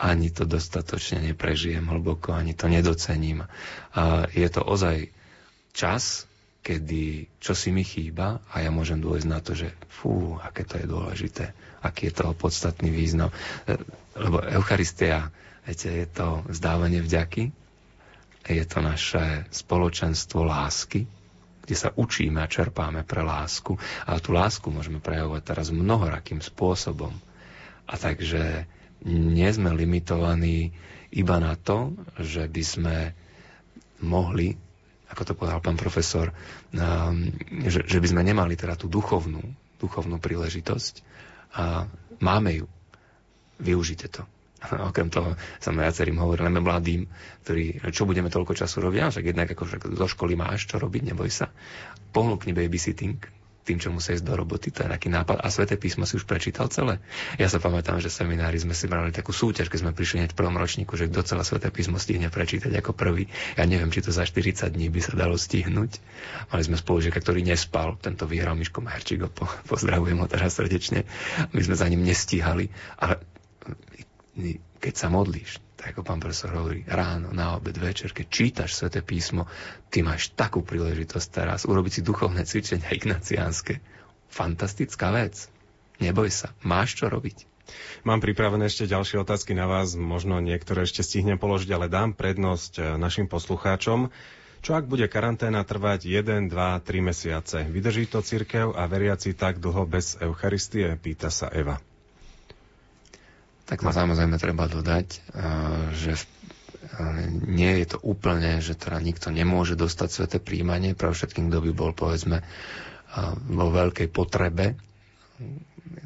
ani to dostatočne neprežijem hlboko, ani to nedocením. A je to ozaj čas, kedy čo si mi chýba a ja môžem dôjsť na to, že fú, aké to je dôležité, aký je toho podstatný význam. E, lebo Eucharistia, viete, je to zdávanie vďaky, je to naše spoločenstvo lásky, kde sa učíme a čerpáme pre lásku. A tú lásku môžeme prejavovať teraz mnohorakým spôsobom. A takže nie sme limitovaní iba na to, že by sme mohli ako to povedal pán profesor, um, že, že by sme nemali teda tú duchovnú, duchovnú príležitosť a máme ju. Využite to. Okrem toho sa viacerým hovoríme mladým, ktorí, čo budeme toľko času robiť, však jednak ako však do školy máš čo robiť, neboj sa. Ponúkni babysitting, tým, čo musia ísť do roboty. To je taký nápad. A Sveté písmo si už prečítal celé. Ja sa pamätám, že seminári sme si brali takú súťaž, keď sme prišli hneď v prvom ročníku, že kto celé Sveté písmo stihne prečítať ako prvý. Ja neviem, či to za 40 dní by sa dalo stihnúť. Mali sme spolužiaka, ktorý nespal. Tento vyhral Miško Herčík, pozdravujem ho teraz srdečne. My sme za ním nestíhali. Ale keď sa modlíš, tak ako pán profesor hovorí, ráno, na obed, večer, keď čítaš Sveté písmo, ty máš takú príležitosť teraz urobiť si duchovné cvičenia ignaciánske. Fantastická vec. Neboj sa, máš čo robiť. Mám pripravené ešte ďalšie otázky na vás, možno niektoré ešte stihnem položiť, ale dám prednosť eh, našim poslucháčom. Čo ak bude karanténa trvať 1, 2, 3 mesiace? Vydrží to cirkev a veriaci tak dlho bez Eucharistie? Pýta sa Eva. Tak no samozrejme treba dodať, eh, že eh, nie je to úplne, že teda nikto nemôže dostať sveté príjmanie, pre všetkým, kto by bol, povedzme, eh, vo veľkej potrebe.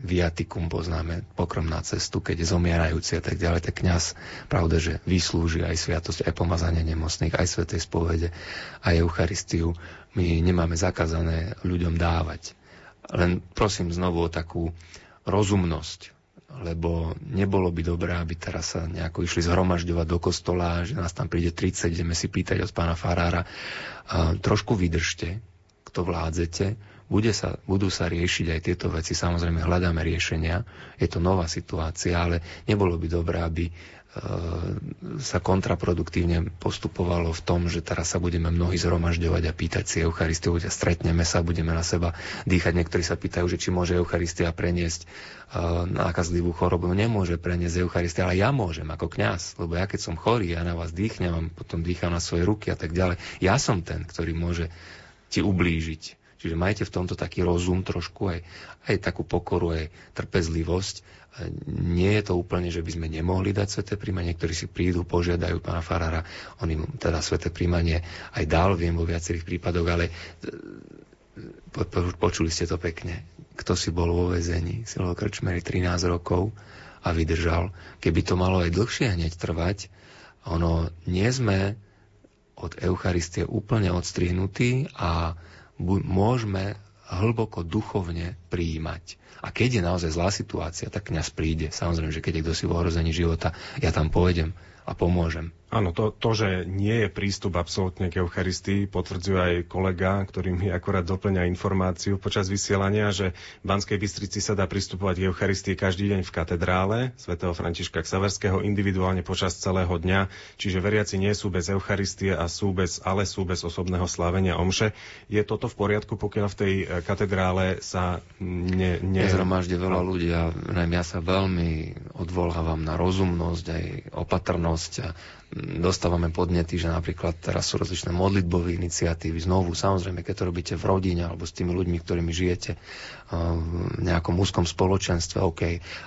Viatikum poznáme, pokrom na cestu, keď je zomierajúci a tak ďalej, tak kňaz, pravda, že vyslúži aj sviatosť, aj pomazanie nemocných, aj svetej spovede, aj Eucharistiu. My nemáme zakázané ľuďom dávať. Len prosím znovu o takú rozumnosť lebo nebolo by dobré, aby teraz sa nejako išli zhromažďovať do kostola, že nás tam príde 30, ideme si pýtať od pána Farára. Trošku vydržte, kto vládzete, bude sa, budú sa riešiť aj tieto veci. Samozrejme, hľadáme riešenia. Je to nová situácia, ale nebolo by dobré, aby E, sa kontraproduktívne postupovalo v tom, že teraz sa budeme mnohí zhromažďovať a pýtať si Eucharistiu, a stretneme sa, budeme na seba dýchať. Niektorí sa pýtajú, že či môže Eucharistia preniesť uh, nákazlivú chorobu. Nemôže preniesť Eucharistia, ale ja môžem ako kňaz, lebo ja keď som chorý, ja na vás dýchnem, potom dýcham na svoje ruky a tak ďalej. Ja som ten, ktorý môže ti ublížiť. Čiže majte v tomto taký rozum trošku, aj, aj takú pokoru, aj trpezlivosť nie je to úplne, že by sme nemohli dať sveté príjmanie. Niektorí si prídu, požiadajú pána Farára, on im teda sveté príjmanie aj dal, viem vo viacerých prípadoch, ale e, počuli ste to pekne. Kto si bol vo väzení, si bol krčmery 13 rokov a vydržal. Keby to malo aj dlhšie hneď trvať, ono nie sme od Eucharistie úplne odstrihnutí a môžeme hlboko duchovne prijímať. A keď je naozaj zlá situácia, tak kňaz príde. Samozrejme, že keď je kto si v ohrození života, ja tam pôjdem a pomôžem. Áno, to, to, že nie je prístup absolútne k Eucharistii, potvrdzuje aj kolega, ktorý mi akorát doplňa informáciu počas vysielania, že v Banskej Bystrici sa dá pristupovať k Eucharistii každý deň v katedrále svätého Františka Ksaverského individuálne počas celého dňa, čiže veriaci nie sú bez Eucharistie a sú bez, ale sú bez osobného slávenia omše. Je toto v poriadku, pokiaľ v tej e, katedrále sa ne... ne... Nezhromažde veľa ľudí a ja sa veľmi odvolávam na rozumnosť aj opatrnosť a dostávame podnety, že napríklad teraz sú rozličné modlitbové iniciatívy. Znovu, samozrejme, keď to robíte v rodine alebo s tými ľuďmi, ktorými žijete v nejakom úzkom spoločenstve, OK.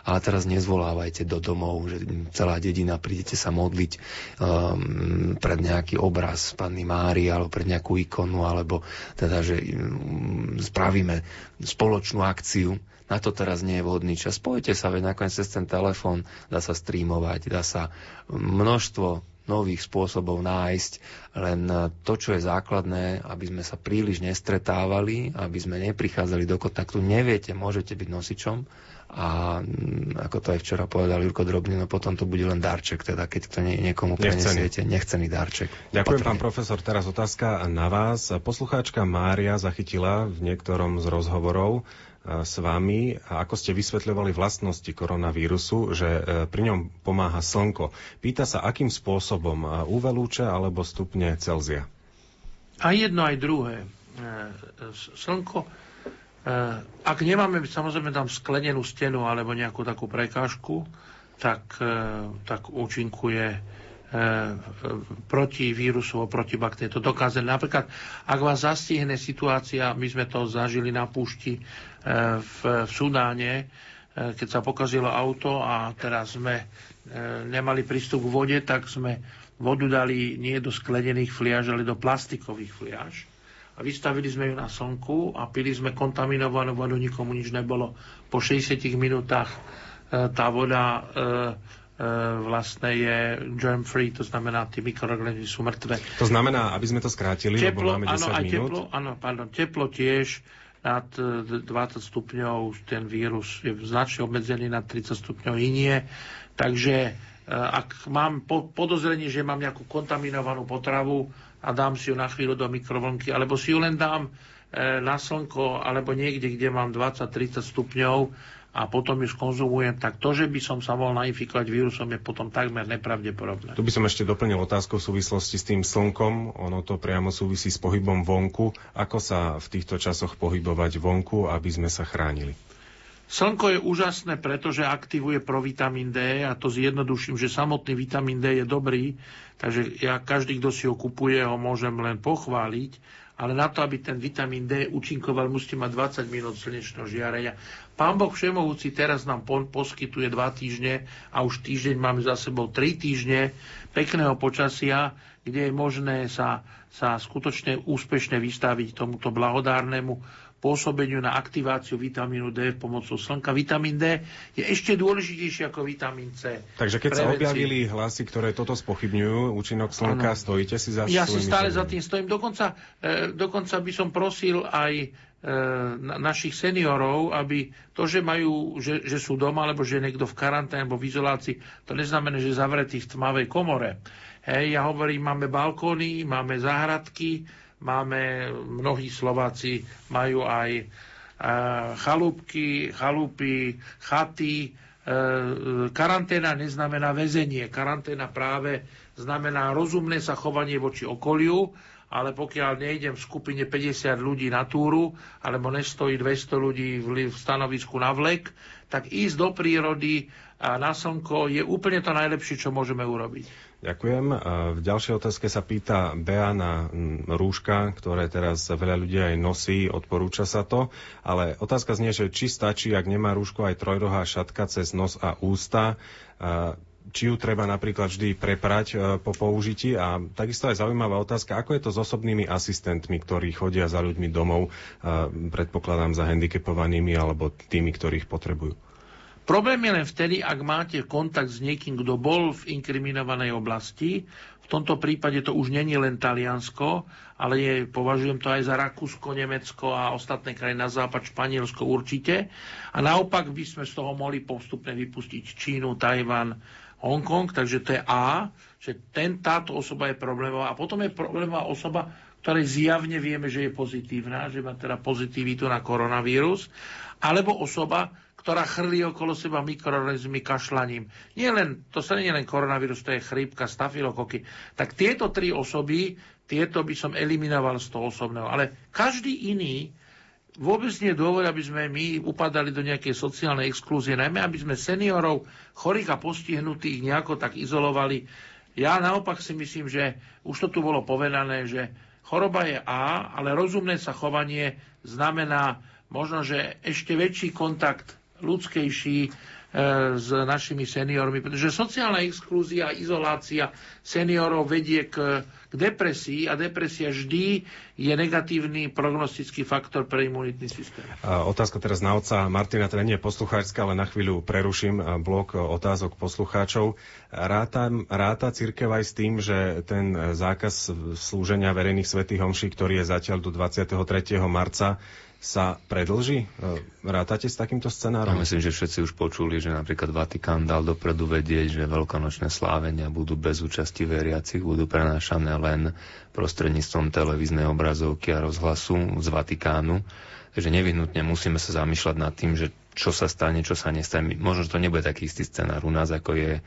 Ale teraz nezvolávajte do domov, že celá dedina prídete sa modliť um, pred nejaký obraz Panny Mári alebo pred nejakú ikonu, alebo teda, že um, spravíme spoločnú akciu. Na to teraz nie je vhodný čas. Spojite sa, veď nakoniec cez ten telefón dá sa streamovať, dá sa množstvo nových spôsobov nájsť, len to, čo je základné, aby sme sa príliš nestretávali, aby sme neprichádzali do kontaktu. Neviete, môžete byť nosičom a mm, ako to aj včera povedal Jurko Drobný, no potom to bude len darček, teda keď to nie, niekomu prenesiete, nechcený darček. Ďakujem, Patrne. pán profesor. Teraz otázka na vás. Poslucháčka Mária zachytila v niektorom z rozhovorov, s vami, ako ste vysvetľovali vlastnosti koronavírusu, že e, pri ňom pomáha slnko. Pýta sa, akým spôsobom UV lúče alebo stupne Celzia? A jedno, aj druhé. E, slnko, e, ak nemáme samozrejme tam sklenenú stenu alebo nejakú takú prekážku, tak, tak účinkuje proti vírusu, proti baktériu. To dokázané. Napríklad, ak vás zastihne situácia, my sme to zažili na púšti, v, v Sudáne, e, keď sa pokazilo auto a teraz sme e, nemali prístup k vode, tak sme vodu dali nie do sklenených fliaž, ale do plastikových fliaž. A vystavili sme ju na slnku a pili sme kontaminovanú vodu, nikomu nič nebolo. Po 60 minútach e, tá voda vlastne je germ free, to znamená, tie mikroorganizmy sú mŕtve. To znamená, aby sme to skrátili, teplo, lebo máme 10 áno, minút. Teplo, áno, pardon, teplo tiež nad 20 e, stupňov ten vírus je značne obmedzený, nad 30 stupňov i nie. Takže e, ak mám podozrenie, že mám nejakú kontaminovanú potravu a dám si ju na chvíľu do mikrovlnky, alebo si ju len dám na slnko, alebo niekde, kde mám 20-30 stupňov, a potom ju skonzumujem, tak to, že by som sa mohol nainfikovať vírusom, je potom takmer nepravdepodobné. Tu by som ešte doplnil otázku v súvislosti s tým slnkom. Ono to priamo súvisí s pohybom vonku. Ako sa v týchto časoch pohybovať vonku, aby sme sa chránili? Slnko je úžasné, pretože aktivuje provitamín D a to zjednoduším, že samotný vitamín D je dobrý, takže ja každý, kto si ho kupuje, ho môžem len pochváliť, ale na to, aby ten vitamín D účinkoval, musíte mať 20 minút slnečného žiarenia. Pán Boh Všemovúci teraz nám poskytuje dva týždne a už týždeň máme za sebou tri týždne pekného počasia, kde je možné sa, sa skutočne úspešne vystaviť tomuto blahodárnemu pôsobeniu na aktiváciu vitamínu D pomocou slnka. Vitamín D je ešte dôležitejší ako vitamín C. Takže keď Prevenci... sa objavili hlasy, ktoré toto spochybňujú, účinok slnka, ano. stojíte si za Ja si stále za tým stojím. Dokonca, e, dokonca by som prosil aj E, našich seniorov, aby to, že, majú, že, že sú doma, alebo že je niekto v karanténe alebo v izolácii, to neznamená, že je zavretý v tmavej komore. Hej, ja hovorím, máme balkóny, máme záhradky, máme, mnohí Slováci majú aj e, chalúbky, chalúpy, chaty. E, karanténa neznamená väzenie. Karanténa práve znamená rozumné sa chovanie voči okoliu ale pokiaľ nejdem v skupine 50 ľudí na túru, alebo nestojí 200 ľudí v stanovisku na vlek, tak ísť do prírody a na slnko je úplne to najlepšie, čo môžeme urobiť. Ďakujem. V ďalšej otázke sa pýta Bea na rúška, ktoré teraz veľa ľudí aj nosí, odporúča sa to, ale otázka znie, že či stačí, ak nemá rúško aj trojrohá šatka cez nos a ústa, či ju treba napríklad vždy preprať e, po použití a takisto aj zaujímavá otázka, ako je to s osobnými asistentmi, ktorí chodia za ľuďmi domov, e, predpokladám za handicapovanými alebo tými, ktorých potrebujú. Problém je len vtedy, ak máte kontakt s niekým, kto bol v inkriminovanej oblasti. V tomto prípade to už není len Taliansko, ale je, považujem to aj za Rakúsko, Nemecko a ostatné krajiny na západ, Španielsko určite. A naopak by sme z toho mohli postupne vypustiť Čínu, Tajvan, Hongkong, takže to je A, že ten, táto osoba je problémová. A potom je problémová osoba, ktorej zjavne vieme, že je pozitívna, že má teda pozitivitu na koronavírus, alebo osoba, ktorá chrlí okolo seba mikroorganizmy kašľaním. Nie len, to sa nie len koronavírus, to je chrípka, stafilokoky. Tak tieto tri osoby, tieto by som eliminoval z toho osobného. Ale každý iný vôbec nie je dôvod, aby sme my upadali do nejakej sociálnej exklúzie, najmä aby sme seniorov, chorých a postihnutých nejako tak izolovali. Ja naopak si myslím, že už to tu bolo povedané, že choroba je A, ale rozumné sa chovanie znamená možno, že ešte väčší kontakt ľudskejší, E, s našimi seniormi, pretože sociálna exklúzia a izolácia seniorov vedie k, k depresii a depresia vždy je negatívny prognostický faktor pre imunitný systém. Otázka teraz na otca Martina, teda nie je poslucháčska, ale na chvíľu preruším blok otázok poslucháčov. Ráta, ráta církev aj s tým, že ten zákaz slúženia verejných svetých homší, ktorý je zatiaľ do 23. marca, sa predlží? E, rátate s takýmto scenárom? Ja myslím, že všetci už počuli, že napríklad Vatikán dal dopredu vedieť, že veľkonočné slávenia budú bez účasti veriacich, budú prenášané len prostredníctvom televíznej obrazovky a rozhlasu z Vatikánu. Takže nevyhnutne musíme sa zamýšľať nad tým, že čo sa stane, čo sa nestane. Možno, že to nebude taký istý scenár u nás, ako je e,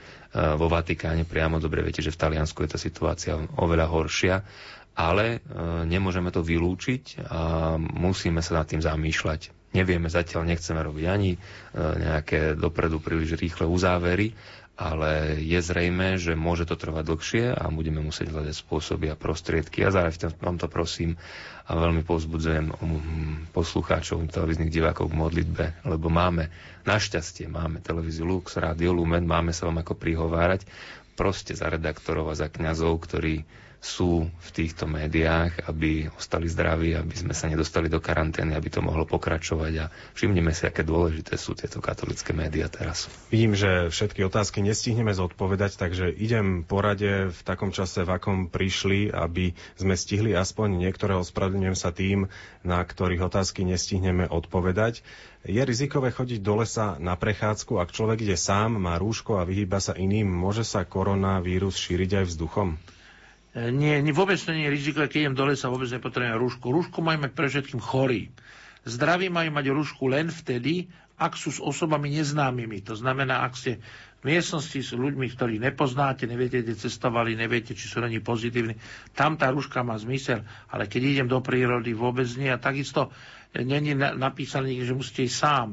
vo Vatikáne priamo. Dobre viete, že v Taliansku je tá situácia oveľa horšia ale e, nemôžeme to vylúčiť a musíme sa nad tým zamýšľať. Nevieme zatiaľ, nechceme robiť ani e, nejaké dopredu príliš rýchle uzávery, ale je zrejme, že môže to trvať dlhšie a budeme musieť hľadať spôsoby a prostriedky. A zároveň vám to prosím a veľmi povzbudzujem poslucháčov, televíznych divákov k modlitbe, lebo máme, našťastie máme televíziu Lux, Rádio Lumen, máme sa vám ako prihovárať proste za redaktorov a za kňazov, ktorí sú v týchto médiách, aby ostali zdraví, aby sme sa nedostali do karantény, aby to mohlo pokračovať a všimneme si, aké dôležité sú tieto katolické médiá teraz. Vidím, že všetky otázky nestihneme zodpovedať, takže idem porade v takom čase, v akom prišli, aby sme stihli aspoň niektoré, ospravedlňujem sa tým, na ktorých otázky nestihneme odpovedať. Je rizikové chodiť do lesa na prechádzku, ak človek ide sám, má rúško a vyhýba sa iným, môže sa koronavírus šíriť aj vzduchom? Nie, vôbec to nie je riziko, keď idem do lesa, vôbec nepotrebujem rúšku. Rúšku majú mať pre všetkým chorí. Zdraví majú mať rúšku len vtedy, ak sú s osobami neznámymi. To znamená, ak ste v miestnosti s ľuďmi, ktorých nepoznáte, neviete, kde cestovali, neviete, či sú není pozitívni, tam tá rúška má zmysel, ale keď idem do prírody, vôbec nie. A takisto není napísané, že musíte ísť sám.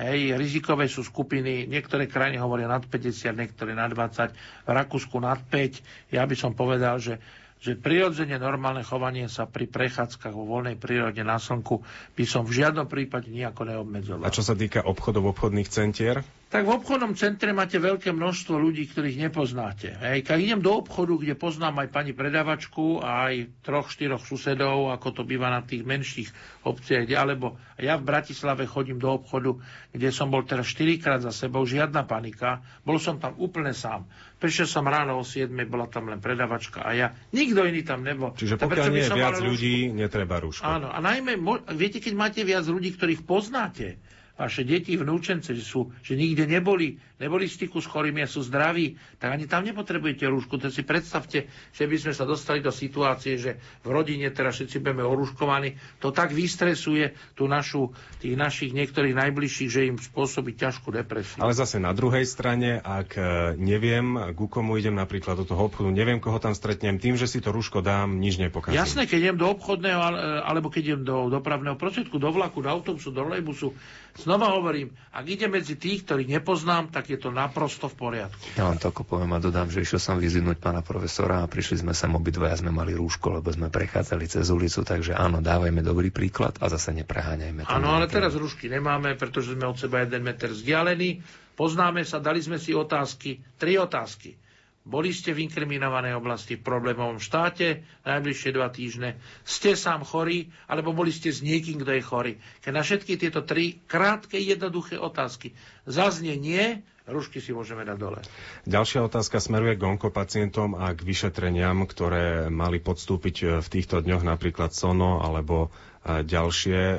Hej, rizikové sú skupiny, niektoré krajiny hovoria nad 50, niektoré nad 20, v Rakúsku nad 5. Ja by som povedal, že že prirodzene normálne chovanie sa pri prechádzkach vo voľnej prírode na slnku by som v žiadnom prípade nejako neobmedzoval. A čo sa týka obchodov, obchodných centier? Tak v obchodnom centre máte veľké množstvo ľudí, ktorých nepoznáte. Hej, keď idem do obchodu, kde poznám aj pani predavačku a aj troch, štyroch susedov, ako to býva na tých menších obciach, alebo ja v Bratislave chodím do obchodu, kde som bol teraz 4 krát za sebou, žiadna panika, bol som tam úplne sám. Prišiel som ráno o 7, bola tam len predavačka a ja, nikto iný tam nebol. Čiže pokiaľ nie je viac ľudí, netreba rúško. Áno, a najmä, viete, keď máte viac ľudí, ktorých poznáte, vaše deti, vnúčence, že, sú, že nikde neboli, neboli v styku s chorými a sú zdraví, tak ani tam nepotrebujete rúšku. To si predstavte, že by sme sa dostali do situácie, že v rodine teraz všetci budeme orúškovaní. To tak vystresuje tú našu, tých našich niektorých najbližších, že im spôsobí ťažkú depresiu. Ale zase na druhej strane, ak e, neviem, ku komu idem napríklad do toho obchodu, neviem, koho tam stretnem, tým, že si to rúško dám, nič nepokazím. Jasné, keď idem do obchodného, alebo keď idem do dopravného prostriedku, do vlaku, do autobusu, do lejbusu, Znova hovorím, ak ide medzi tých, ktorých nepoznám, tak je to naprosto v poriadku. Ja vám toľko poviem a dodám, že išiel som vyzvinúť pána profesora a prišli sme sem obidvaja, sme mali rúško, lebo sme prechádzali cez ulicu, takže áno, dávajme dobrý príklad a zase nepreháňajme. Áno, ale teraz rúšky nemáme, pretože sme od seba jeden meter vzdialení. Poznáme sa, dali sme si otázky, tri otázky boli ste v inkriminovanej oblasti v problémovom štáte najbližšie dva týždne? Ste sám chorí? Alebo boli ste s niekým, kto je chorý? Keď na všetky tieto tri krátke, jednoduché otázky zaznie nie, rušky si môžeme dať dole. Ďalšia otázka smeruje k onkopacientom a k vyšetreniam, ktoré mali podstúpiť e, v týchto dňoch, napríklad SONO alebo e, ďalšie. E,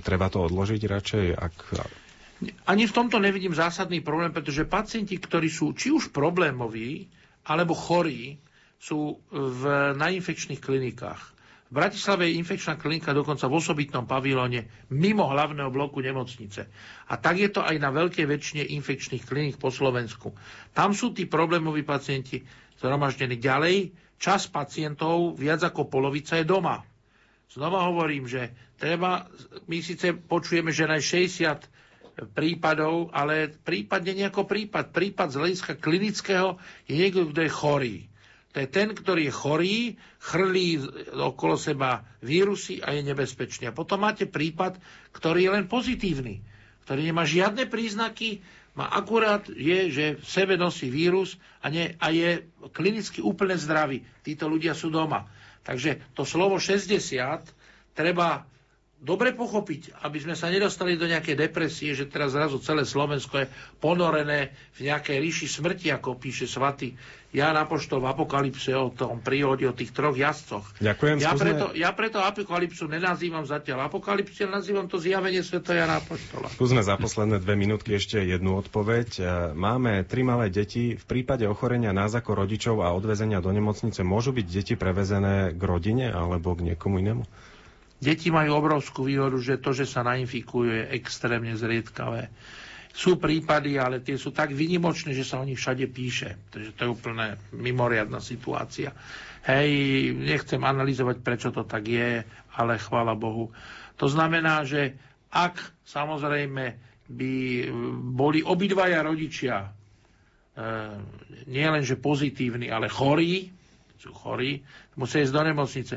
treba to odložiť radšej? Ak... Ani v tomto nevidím zásadný problém, pretože pacienti, ktorí sú či už problémoví, alebo chorí sú v, na infekčných klinikách. V Bratislave je infekčná klinika dokonca v osobitnom pavilóne mimo hlavného bloku nemocnice. A tak je to aj na veľkej väčšine infekčných kliník po Slovensku. Tam sú tí problémoví pacienti zhromaždení ďalej. Čas pacientov, viac ako polovica, je doma. Znova hovorím, že treba, my síce počujeme, že aj 60 prípadov, ale prípad nie ako prípad. Prípad z hľadiska klinického je niekto, kto je chorý. To je ten, ktorý je chorý, chrlí okolo seba vírusy a je nebezpečný. A potom máte prípad, ktorý je len pozitívny, ktorý nemá žiadne príznaky, má akurát je, že v sebe nosí vírus a, nie, a je klinicky úplne zdravý. Títo ľudia sú doma. Takže to slovo 60 treba dobre pochopiť, aby sme sa nedostali do nejakej depresie, že teraz zrazu celé Slovensko je ponorené v nejakej ríši smrti, ako píše svatý Jan Apoštol v Apokalypse o tom príhode, o tých troch jazdcoch. Ďakujem. Ja, skúsme... preto, ja preto Apokalypsu nenazývam zatiaľ Apokalypse, nazývam to zjavenie Sv. Jana Apoštola. Skúsme za posledné dve minútky ešte jednu odpoveď. E, máme tri malé deti. V prípade ochorenia nás ako rodičov a odvezenia do nemocnice môžu byť deti prevezené k rodine alebo k niekomu inému? Deti majú obrovskú výhodu, že to, že sa nainfikujú, je extrémne zriedkavé. Sú prípady, ale tie sú tak vynimočné, že sa o nich všade píše. Takže to je úplne mimoriadná situácia. Hej, nechcem analyzovať, prečo to tak je, ale chvála Bohu. To znamená, že ak samozrejme by boli obidvaja rodičia e, nie len, že pozitívni, ale chorí, sú chorí, musia ísť do nemocnice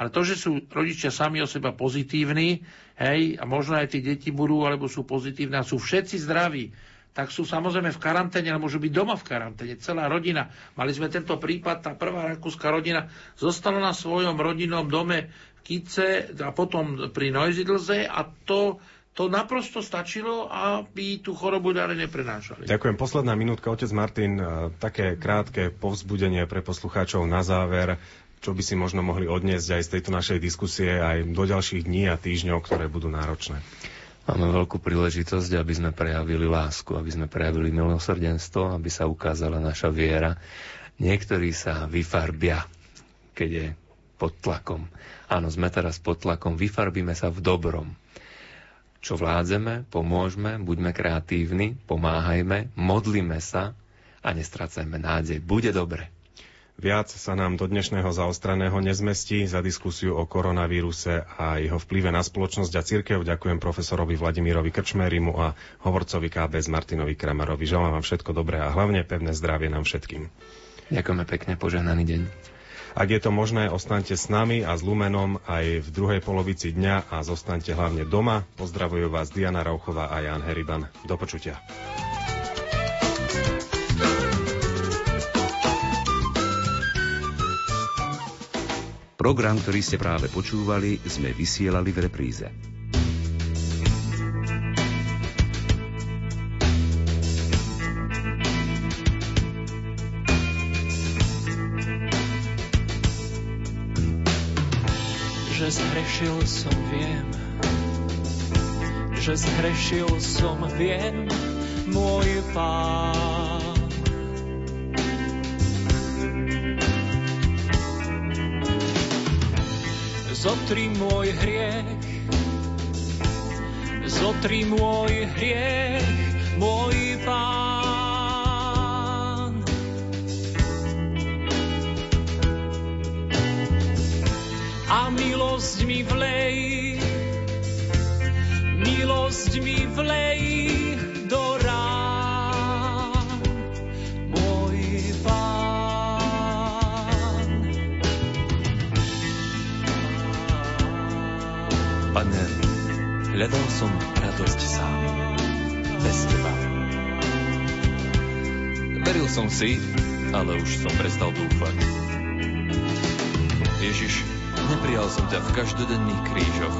ale to, že sú rodičia sami o seba pozitívni, hej, a možno aj tie deti budú, alebo sú pozitívne a sú všetci zdraví, tak sú samozrejme v karanténe, ale môžu byť doma v karanténe. Celá rodina. Mali sme tento prípad, tá prvá rakúska rodina zostala na svojom rodinnom dome v Kice a potom pri Noizidlze a to to naprosto stačilo, aby tú chorobu ďalej neprenášali. Ďakujem. Posledná minútka, otec Martin, e, také krátke povzbudenie pre poslucháčov na záver, čo by si možno mohli odniesť aj z tejto našej diskusie aj do ďalších dní a týždňov, ktoré budú náročné. Máme veľkú príležitosť, aby sme prejavili lásku, aby sme prejavili milosrdenstvo, aby sa ukázala naša viera. Niektorí sa vyfarbia, keď je pod tlakom. Áno, sme teraz pod tlakom, vyfarbíme sa v dobrom. Čo vládzeme, pomôžme, buďme kreatívni, pomáhajme, modlíme sa a nestracajme nádej. Bude dobre. Viac sa nám do dnešného zaostraného nezmestí. Za diskusiu o koronavíruse a jeho vplyve na spoločnosť a církev ďakujem profesorovi Vladimírovi Krčmérimu a hovorcovi KBS Martinovi Kramarovi. Želám vám všetko dobré a hlavne pevné zdravie nám všetkým. Ďakujeme pekne, požehnaný deň. Ak je to možné, ostaňte s nami a s Lumenom aj v druhej polovici dňa a zostaňte hlavne doma. Pozdravujú vás Diana Rauchová a Jan Heriban. Do počutia. Program, ktorý ste práve počúvali, sme vysielali v repríze. Že zhrešil som, viem, že zhrešil som, viem, môj pán. Zotri môj hriech, zotri môj hriech, môj pán. A milosť mi vlej, milosť mi vlej, Hľadal som radosť sám, bez teba. Veril som si, ale už som prestal dúfať. Ježiš, neprijal som ťa v každodenných krížoch.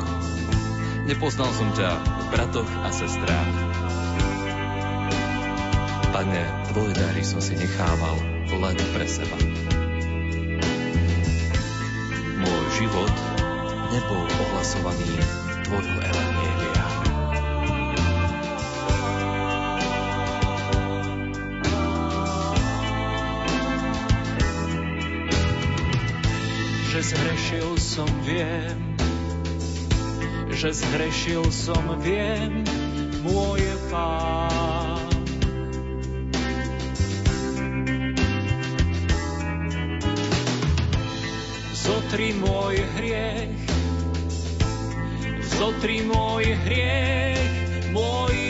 Nepoznal som ťa v bratoch a sestrách. Pane, tvoje dary som si nechával len pre seba. Môj život nebol ohlasovaný tvojho evanielia. Zhrešil som, viem, že zhrešil som, viem, môj pán. Zotri môj hriech, zotri môj hriech, môj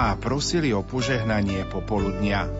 a prosili o požehnanie popoludnia.